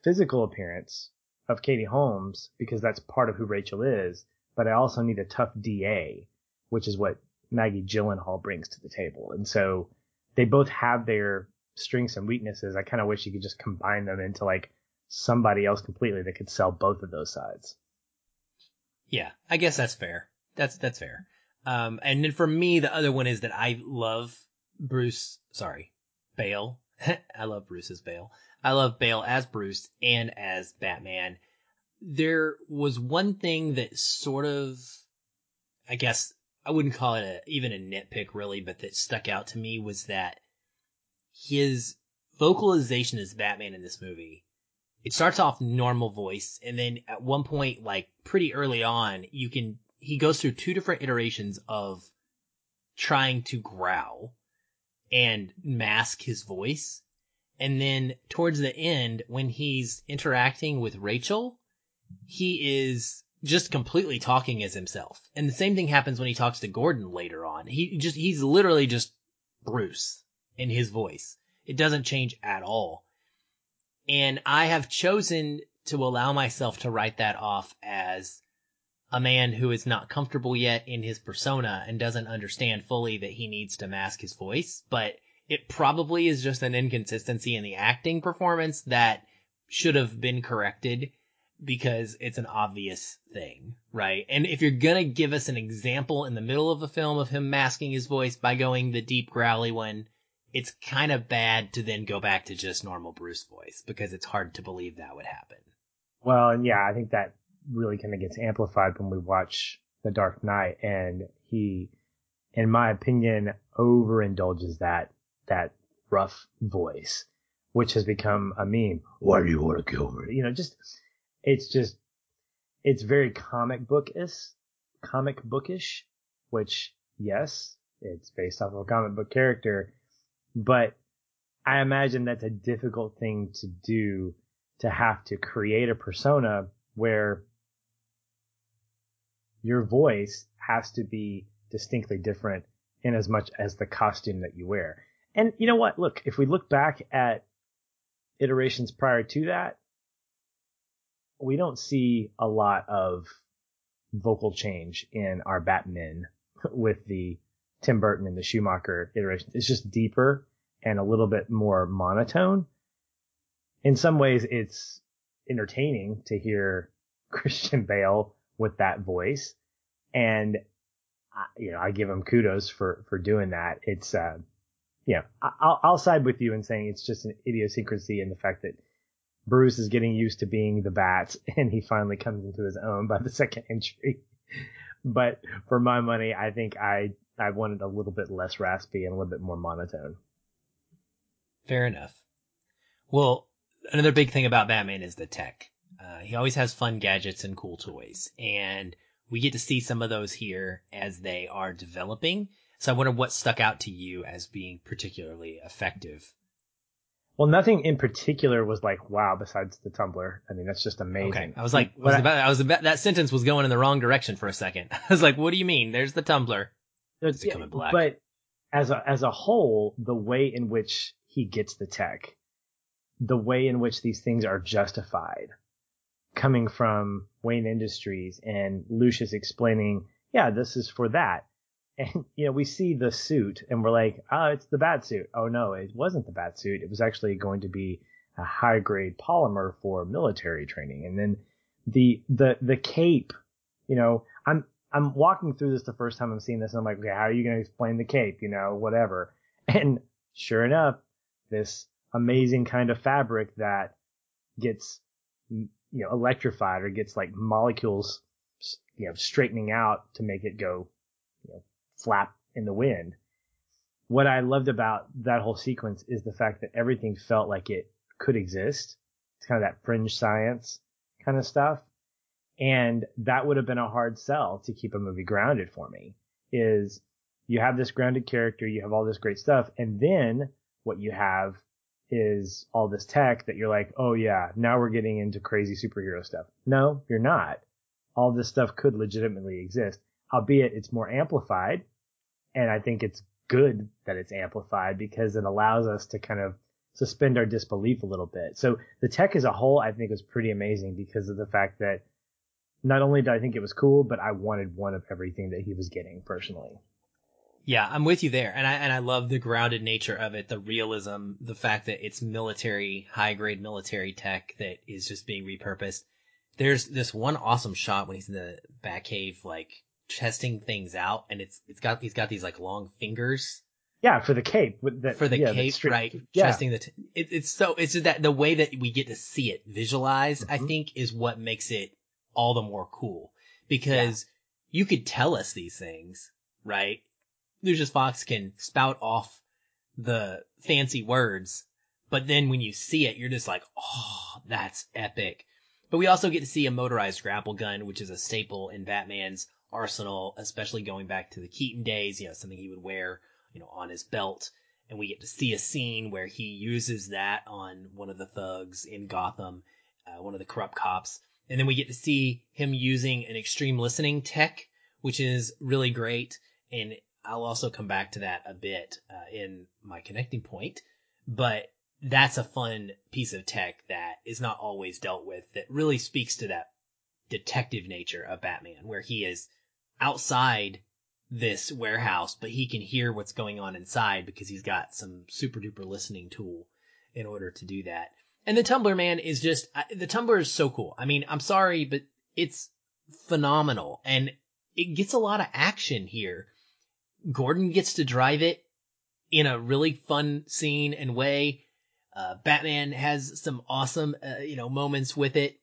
D: physical appearance of Katie Holmes because that's part of who Rachel is. But I also need a tough DA, which is what Maggie Gyllenhaal brings to the table. And so they both have their strengths and weaknesses. I kind of wish you could just combine them into like somebody else completely that could sell both of those sides.
B: Yeah, I guess that's fair. That's that's fair. Um, and then for me, the other one is that I love Bruce. Sorry, Bale. I love Bruce's Bale. I love Bale as Bruce and as Batman. There was one thing that sort of, I guess, I wouldn't call it a, even a nitpick really, but that stuck out to me was that his vocalization as Batman in this movie, it starts off normal voice, and then at one point, like pretty early on, you can he goes through two different iterations of trying to growl and mask his voice. And then towards the end, when he's interacting with Rachel, he is just completely talking as himself. And the same thing happens when he talks to Gordon later on. He just, he's literally just Bruce in his voice. It doesn't change at all. And I have chosen to allow myself to write that off as a man who is not comfortable yet in his persona and doesn't understand fully that he needs to mask his voice, but it probably is just an inconsistency in the acting performance that should have been corrected because it's an obvious thing, right? And if you're gonna give us an example in the middle of a film of him masking his voice by going the deep growly one, it's kind of bad to then go back to just normal Bruce voice because it's hard to believe that would happen.
D: Well, and yeah, I think that really kind of gets amplified when we watch The Dark Knight and he, in my opinion, overindulges that, that rough voice, which has become a meme. Why do you want to kill me? You know, just, it's just, it's very comic bookish, comic bookish, which yes, it's based off of a comic book character, but I imagine that's a difficult thing to do to have to create a persona where your voice has to be distinctly different in as much as the costume that you wear. And you know what? Look, if we look back at iterations prior to that, we don't see a lot of vocal change in our Batman with the Tim Burton and the Schumacher iteration. It's just deeper and a little bit more monotone. In some ways, it's entertaining to hear Christian Bale with that voice. And, you know, I give him kudos for, for doing that. It's, uh, you know, I'll, I'll side with you in saying it's just an idiosyncrasy in the fact that Bruce is getting used to being the bat and he finally comes into his own by the second entry. but for my money, I think I, I wanted a little bit less raspy and a little bit more monotone.
B: Fair enough. Well, another big thing about Batman is the tech. Uh, he always has fun gadgets and cool toys, and we get to see some of those here as they are developing. So I wonder what stuck out to you as being particularly effective.
D: Well, nothing in particular was like wow. Besides the tumbler, I mean that's just amazing.
B: Okay, I was like, was I, about, I was about that sentence was going in the wrong direction for a second. I was like, what do you mean? There's the tumbler.
D: It's becoming black. But as a as a whole, the way in which he gets the tech, the way in which these things are justified, coming from Wayne Industries and Lucius explaining, yeah, this is for that. And, you know, we see the suit and we're like, oh, it's the bat suit. Oh no, it wasn't the bat suit. It was actually going to be a high grade polymer for military training. And then the, the, the cape, you know, I'm, I'm walking through this the first time I'm seeing this and I'm like, okay, how are you going to explain the cape? You know, whatever. And sure enough, this amazing kind of fabric that gets, you know, electrified or gets like molecules you know, straightening out to make it go, flap in the wind. What I loved about that whole sequence is the fact that everything felt like it could exist. It's kind of that fringe science kind of stuff. And that would have been a hard sell to keep a movie grounded for me is you have this grounded character, you have all this great stuff, and then what you have is all this tech that you're like, oh yeah, now we're getting into crazy superhero stuff. No, you're not. All this stuff could legitimately exist, albeit it's more amplified. And I think it's good that it's amplified because it allows us to kind of suspend our disbelief a little bit. So the tech as a whole, I think was pretty amazing because of the fact that not only did I think it was cool, but I wanted one of everything that he was getting personally.
B: Yeah, I'm with you there. And I, and I love the grounded nature of it, the realism, the fact that it's military, high grade military tech that is just being repurposed. There's this one awesome shot when he's in the Batcave, like testing things out and it's, it's got, he's got these like long fingers.
D: Yeah, for the cape. That,
B: for the
D: yeah,
B: cape, right?
D: Yeah.
B: Testing the, t- it, it's so, it's just that the way that we get to see it visualized, I
D: Mhm.
B: think is what makes it all the more cool because you could tell us these things, right? Lucius Fox can spout off the fancy words, but then when you see it, you're just like, oh, that's epic. But we also get to see a motorized grapple gun, which is a staple in Batman's arsenal, especially going back to the Keaton days, you know, something he would wear, you know, on his belt. And we get to see a scene where he uses that on one of the thugs in Gotham, uh, one of the corrupt cops. And then we get to see him using an extreme listening tech, which is really great. And I'll also come back to that a bit uh, in my connecting point. But that's a fun piece of tech that is not always dealt with that really speaks to that detective nature of Batman, where he is outside this warehouse, but he can hear what's going on inside because he's got some super duper listening tool in order to do that. And the Tumbler man is just, the Tumbler is so cool. I mean, I'm sorry, but it's phenomenal and it gets a lot of action here. Gordon gets to drive it in a really fun scene and way. Uh, Batman has some awesome, uh, you know, moments with it.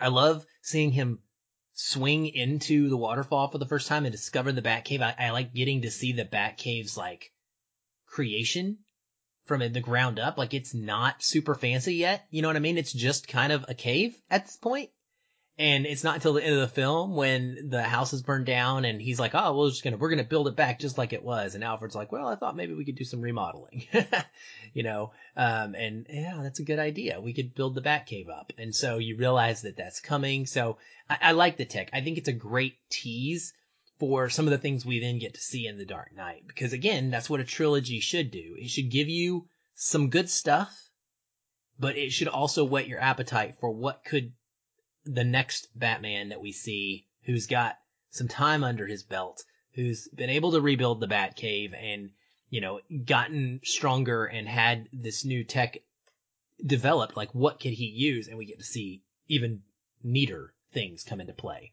B: I love seeing him swing into the waterfall for the first time and discover the Batcave. I, I like getting to see the Batcave's like creation from the ground up. Like it's not super fancy yet. You know what I mean? It's just kind of a cave at this point. And it's not until the end of the film when the house is burned down and he's like, oh, we're just gonna, we're gonna build it back just like it was. And Alfred's like, well, I thought maybe we could do some remodeling, you know? Um, and yeah, that's a good idea. We could build the Batcave up. And so you realize that that's coming. So I, I like the tech. I think it's a great tease for some of the things we then get to see in The Dark Knight. Because again, that's what a trilogy should do. It should give you some good stuff, but it should also whet your appetite for what could the next Batman that we see who's got some time under his belt, who's been able to rebuild the Batcave and, you know, gotten stronger and had this new tech developed. Like, what could he use? And we get to see even neater things come into play.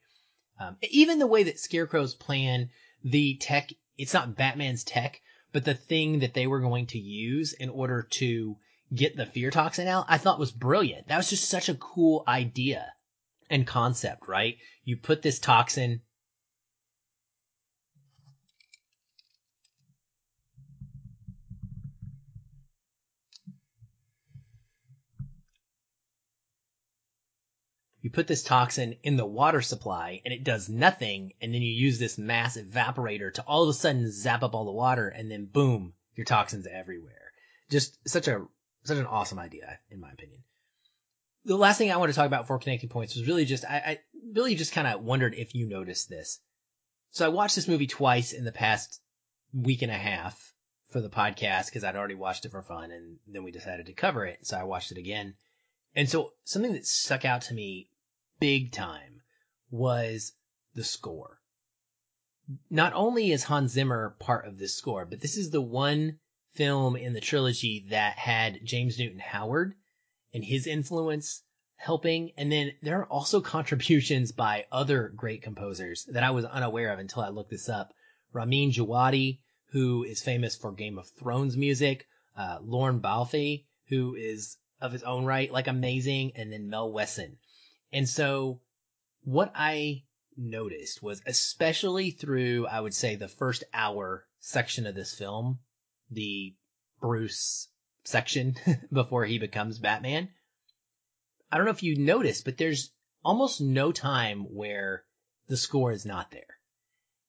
B: Um, even the way that Scarecrow's plan the tech, it's not Batman's tech, but the thing that they were going to use in order to get the fear toxin out, I thought was brilliant. That was just such a cool idea and concept, right? You put this toxin you put this toxin in the water supply and it does nothing and then you use this mass evaporator to all of a sudden zap up all the water and then boom your toxins everywhere just such a such an awesome idea in my opinion the last thing i want to talk about for connecting points was really just i, I really just kind of wondered if you noticed this so i watched this movie twice in the past week and a half for the podcast because i'd already watched it for fun and then we decided to cover it so i watched it again and so something that stuck out to me big time was the score. Not only is Hans Zimmer part of this score, but this is the one film in the trilogy that had James Newton Howard and his influence helping. And then there are also contributions by other great composers that I was unaware of until I looked this up. Ramin Djawadi, who is famous for Game of Thrones music, uh, Lorne Balfe, who is of his own right, like amazing, and then Mel Wesson. And so what I noticed was especially through, I would say, the first hour section of this film, the Bruce section before he becomes Batman. I don't know if you noticed, but there's almost no time where the score is not there.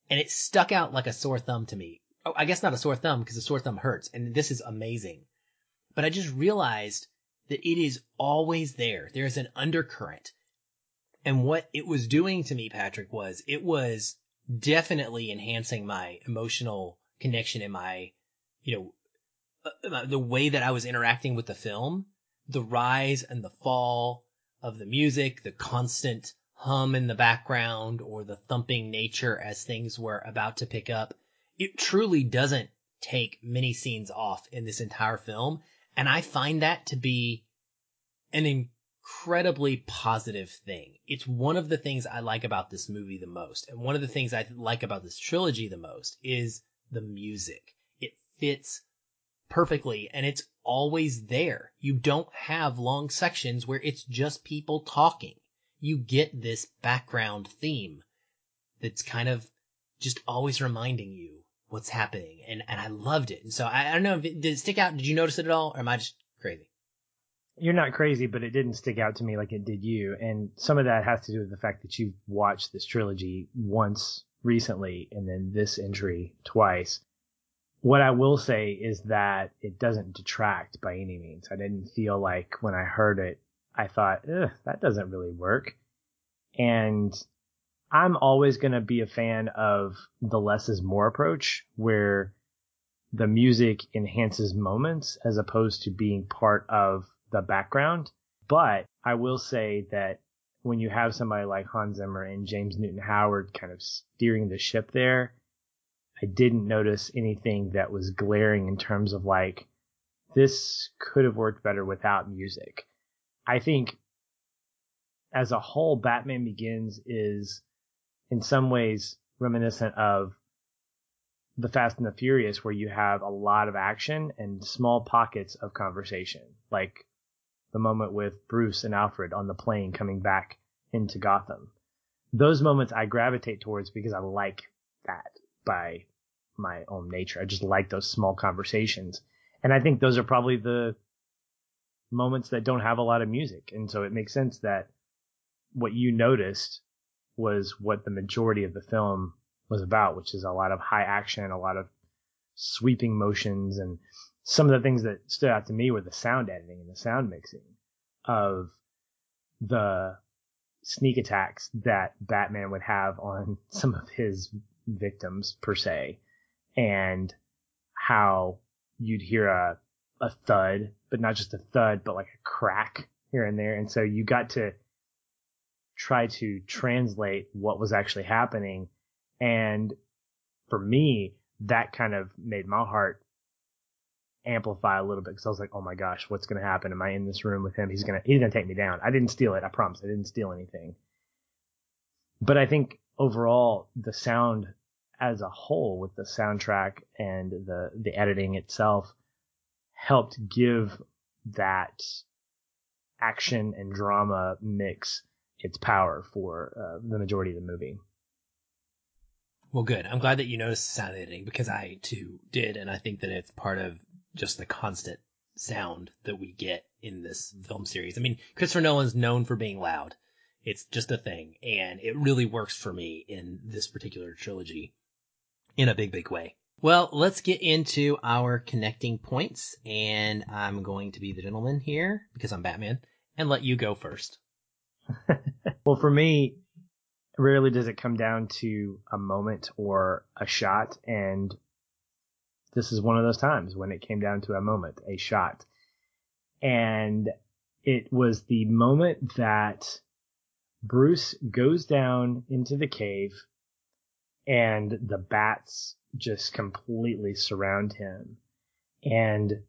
B: And it stuck out like a sore thumb to me. Oh, I guess not a sore thumb because a sore thumb hurts. And this is amazing. But I just realized that it is always there. There is an undercurrent. And what it was doing to me, Patrick, was it was definitely enhancing my emotional connection and my, you know, Uh, uh, the way that I was interacting with the film, the rise and the fall of the music, the constant hum in the background or the thumping nature as things were about to pick up. It truly doesn't take many scenes off in this entire film. And I find that to be an incredibly positive thing. It's one of the things I like about this movie the most. And one of the things I like about this trilogy the most is the music. It fits perfectly and it's always there. You don't have long sections where it's just people talking. You get this background theme that's kind of just always reminding you what's happening. And, and I loved it. And so I, I don't know if it, did it stick out? Did you notice it at all? Or am I just crazy?
D: You're not crazy, but it didn't stick out to me like it did you. And some of that has to do with the fact that you've watched this trilogy once recently and then this entry twice. What I will say is that it doesn't detract by any means. I didn't feel like when I heard it, I thought, that doesn't really work. And I'm always going to be a fan of the less is more approach where the music enhances moments as opposed to being part of the background. But I will say that when you have somebody like Hans Zimmer and James Newton Howard kind of steering the ship there, I didn't notice anything that was glaring in terms of like, this could have worked better without music. I think as a whole, Batman Begins is in some ways reminiscent of the Fast and the Furious, where you have a lot of action and small pockets of conversation, like the moment with Bruce and Alfred on the plane coming back into Gotham. Those moments I gravitate towards because I like that by my own nature. I just like those small conversations. And I think those are probably the moments that don't have a lot of music. And so it makes sense that what you noticed was what the majority of the film was about, which is a lot of high action, a lot of sweeping motions, and some of the things that stood out to me were the sound editing and the sound mixing of the sneak attacks that Batman would have on some of his victims per se, and how you'd hear a a thud, but not just a thud, but like a crack here and there. And so you got to try to translate what was actually happening. And for me, that kind of made my heart amplify a little bit because I was like, oh my gosh, what's going to happen? Am I in this room with him? He's going to, he's going to take me down. I didn't steal it. I promise. I didn't steal anything. But I think overall, the sound as a whole with the soundtrack and the, the editing itself helped give that action and drama mix its power for uh, the majority of the movie.
B: Well, good. I'm glad that you noticed the sound editing because I too did, and I think that it's part of just the constant sound that we get in this film series. I mean, Christopher Nolan's known for being loud. It's just a thing, and it really works for me in this particular trilogy in a big, big way. Well, let's get into our connecting points, and I'm going to be the gentleman here because I'm Batman, and let you go first.
D: well, for me, rarely does it come down to a moment or a shot, and this is one of those times when it came down to a moment, a shot. And it was the moment that Bruce goes down into the cave and the bats just completely surround him. And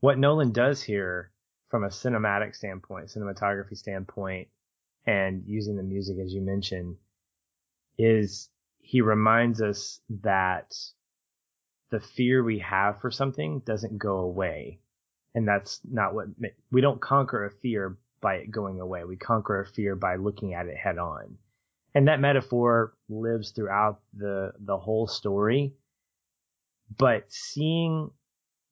D: what Nolan does here from a cinematic standpoint, cinematography standpoint, and using the music as you mentioned, is he reminds us that the fear we have for something doesn't go away. And that's not what we don't conquer a fear by it going away. We conquer a fear by looking at it head on. And that metaphor lives throughout the the whole story. But seeing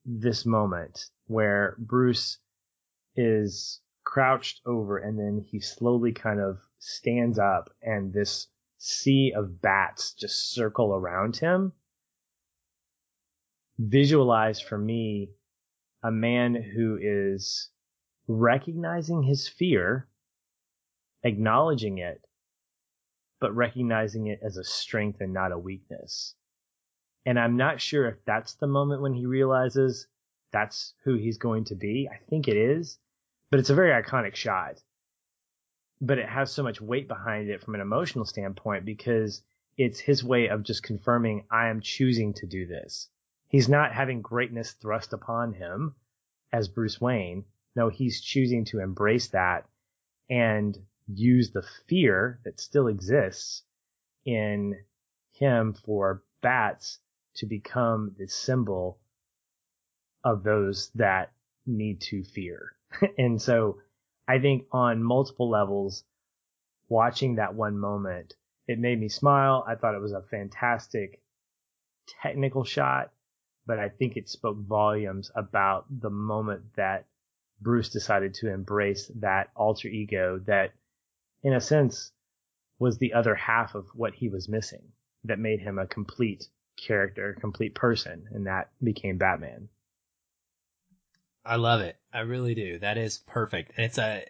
D: this moment where Bruce is crouched over and then he slowly kind of stands up and this sea of bats just circle around him visualize for me a man who is recognizing his fear, acknowledging it, but recognizing it as a strength and not a weakness. And I'm not sure if that's the moment when he realizes that's who he's going to be. I think it is, but it's a very iconic shot. But it has so much weight behind it from an emotional standpoint because it's his way of just confirming I am choosing to do this. He's not having greatness thrust upon him as Bruce Wayne. No, he's choosing to embrace that and use the fear that still exists in him for bats to become the symbol of those that need to fear. and so I think on multiple levels, watching that one moment, it made me smile. I thought it was a fantastic technical shot but I think it spoke volumes about the moment that Bruce decided to embrace that alter ego that, in a sense, was the other half of what he was missing that made him a complete character, a complete person, and that became Batman.
B: I love it. I really do. That is perfect. And it's a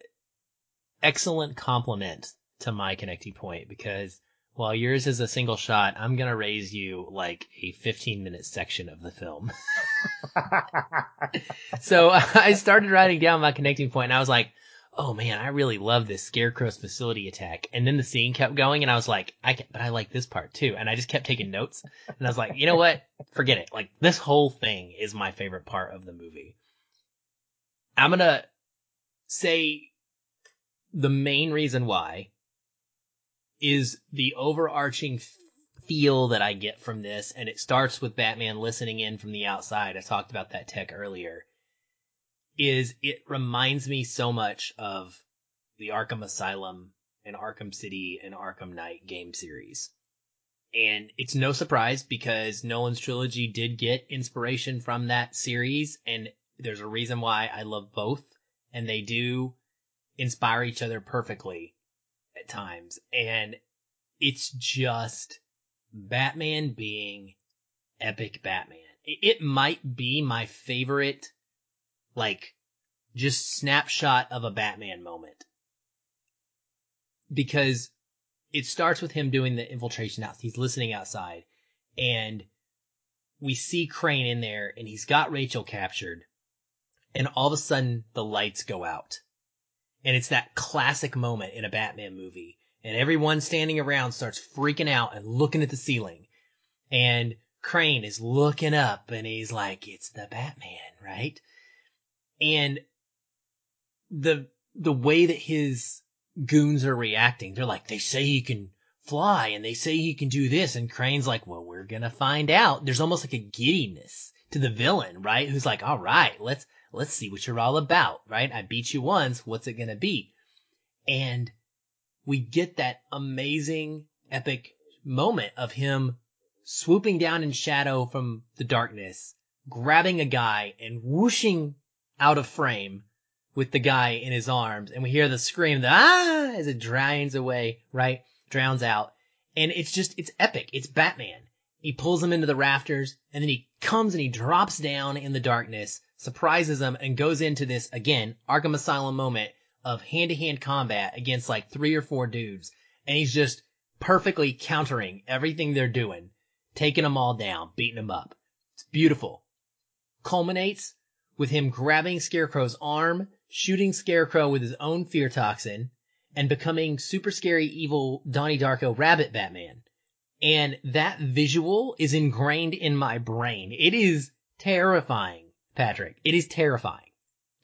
B: excellent compliment to my connecting point because while yours is a single shot, I'm gonna raise you like a 15 minute section of the film. so I started writing down my connecting point and I was like, oh man, I really love this Scarecrow's facility attack. And then the scene kept going and I was like, I can, but I like this part too. And I just kept taking notes and I was like, you know what? Forget it. Like this whole thing is my favorite part of the movie. I'm gonna say the main reason why is the overarching feel that I get from this, and it starts with Batman listening in from the outside. I talked about that tech earlier. Is it reminds me so much of the Arkham Asylum and Arkham City and Arkham Knight game series. And it's no surprise because Nolan's trilogy did get inspiration from that series, and there's a reason why I love both, and they do inspire each other perfectly at times. And it's just Batman being epic Batman. It might be my favorite, like, just snapshot of a Batman moment. Because it starts with him doing the infiltration house. He's listening outside and we see Crane in there and he's got Rachel captured and all of a sudden the lights go out and it's that classic moment in a Batman movie. And everyone standing around starts freaking out and looking at the ceiling. And Crane is looking up and he's like, it's the Batman, right? And the, the way that his goons are reacting, they're like, they say he can fly and they say he can do this. And Crane's like, well, we're going to find out. There's almost like a giddiness to the villain, right? Who's like, all right, let's, let's see what you're all about, right? I beat you once. What's it going to be? And we get that amazing epic moment of him swooping down in shadow from the darkness, grabbing a guy and whooshing out of frame with the guy in his arms. And we hear the scream, the ah, as it drowns away, right? Drowns out. And it's just, it's epic. It's Batman. He pulls him into the rafters and then he comes and he drops down in the darkness surprises him and goes into this again Arkham Asylum moment of hand to hand combat against like three or four dudes. And he's just perfectly countering everything they're doing, taking them all down, beating them up. It's beautiful. Culminates with him grabbing Scarecrow's arm, shooting Scarecrow with his own fear toxin, and becoming super scary evil Donnie Darko rabbit Batman. And that visual is ingrained in my brain. It is terrifying Patrick. It is terrifying.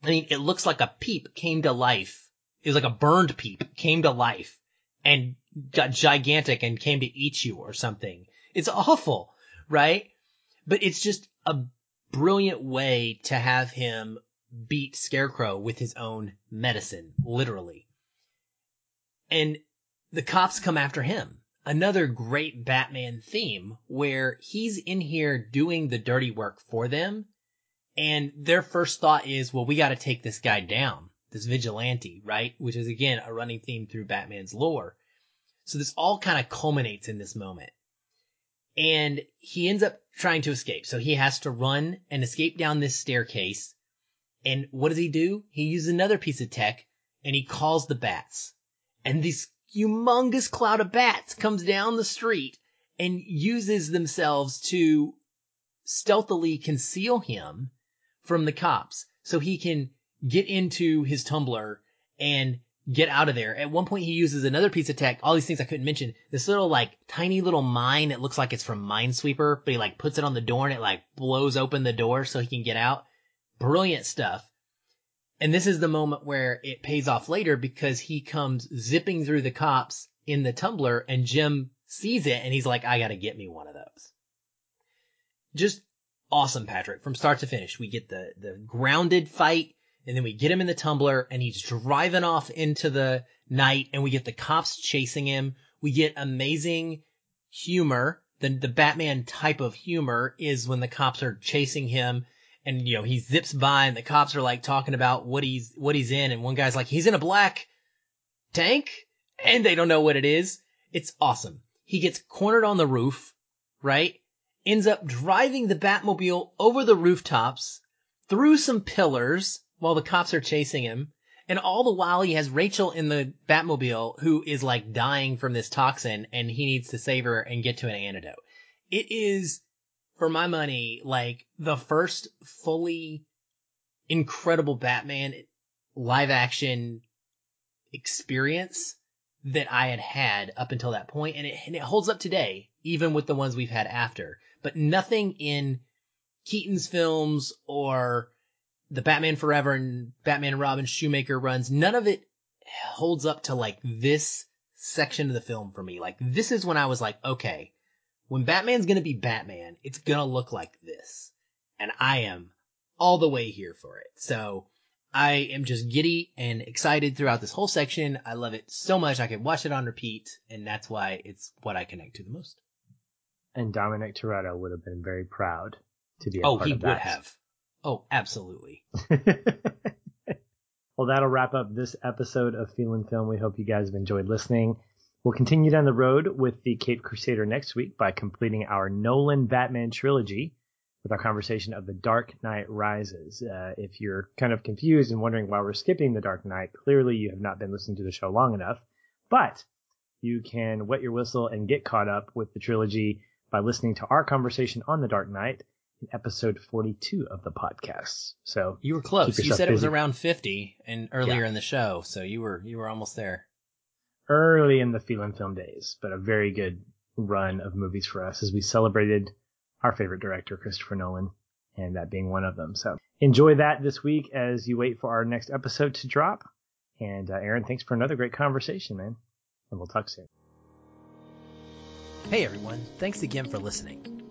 B: I mean, it looks like a peep came to life. It was like a burned peep came to life and got gigantic and came to eat you or something. It's awful, right? But it's just a brilliant way to have him beat Scarecrow with his own medicine, literally. And the cops come after him. Another great Batman theme where he's in here doing the dirty work for them. And their first thought is, well, we got to take this guy down, this vigilante, right? Which is again a running theme through Batman's lore. So this all kind of culminates in this moment. And he ends up trying to escape. So he has to run and escape down this staircase. And what does he do? He uses another piece of tech and he calls the bats. And this humongous cloud of bats comes down the street and uses themselves to stealthily conceal him from the cops so he can get into his tumbler and get out of there. At one point he uses another piece of tech, all these things I couldn't mention, this little like tiny little mine that looks like it's from Minesweeper, but he like puts it on the door and it like blows open the door so he can get out. Brilliant stuff. And this is the moment where it pays off later because he comes zipping through the cops in the tumbler and Jim sees it and he's like, I gotta get me one of those. Just awesome, Patrick, from start to finish. We get the, the grounded fight and then we get him in the tumbler and he's driving off into the night and we get the cops chasing him. We get amazing humor. The, the Batman type of humor is when the cops are chasing him and you know he zips by and the cops are like talking about what he's what he's in and one guy's like he's in a black tank and they don't know what it is it's awesome he gets cornered on the roof right ends up driving the batmobile over the rooftops through some pillars while the cops are chasing him and all the while he has Rachel in the Batmobile who is like dying from this toxin and he needs to save her and get to an antidote. It is for my money, like the first fully incredible Batman live action experience that I had had up until that point, and it, and it holds up today, even with the ones we've had after. But nothing in Keaton's films or the Batman Forever and Batman and Robin Schumacher runs, none of it holds up to like this section of the film for me. Like this is when I was like, okay, when Batman's gonna be Batman, it's gonna look like this. And I am all the way here for it. So I am just giddy and excited throughout this whole section. I love it so much. I could watch it on repeat and that's why it's what I connect to the most.
D: And Dominic Toretto would have been very proud to be a
B: Oh, he would have. Oh, absolutely.
D: well, that'll wrap up this episode of Feeling Film. We hope you guys have enjoyed listening. We'll continue down the road with the Cape Crusader next week by completing our Nolan Batman trilogy with our conversation of The Dark Knight Rises. Uh, if you're kind of confused and wondering why we're skipping The Dark Knight, clearly you have not been listening to the show long enough. But you can wet your whistle and get caught up with the trilogy by listening to our conversation on The Dark Knight in episode 42 of the podcast. So
B: You were close.
D: Keep
B: You
D: yourself
B: said it was around 50 and earlier in the show, so you were you were almost there.
D: early in the Feeling Film days, but a very good run of movies for us as we celebrated our favorite director, Christopher Nolan, and that being one of them. So enjoy that this week as you wait for our next episode to drop. And uh, Aaron, thanks for another great conversation, man. And we'll talk soon.
A: Hey everyone, thanks again for listening.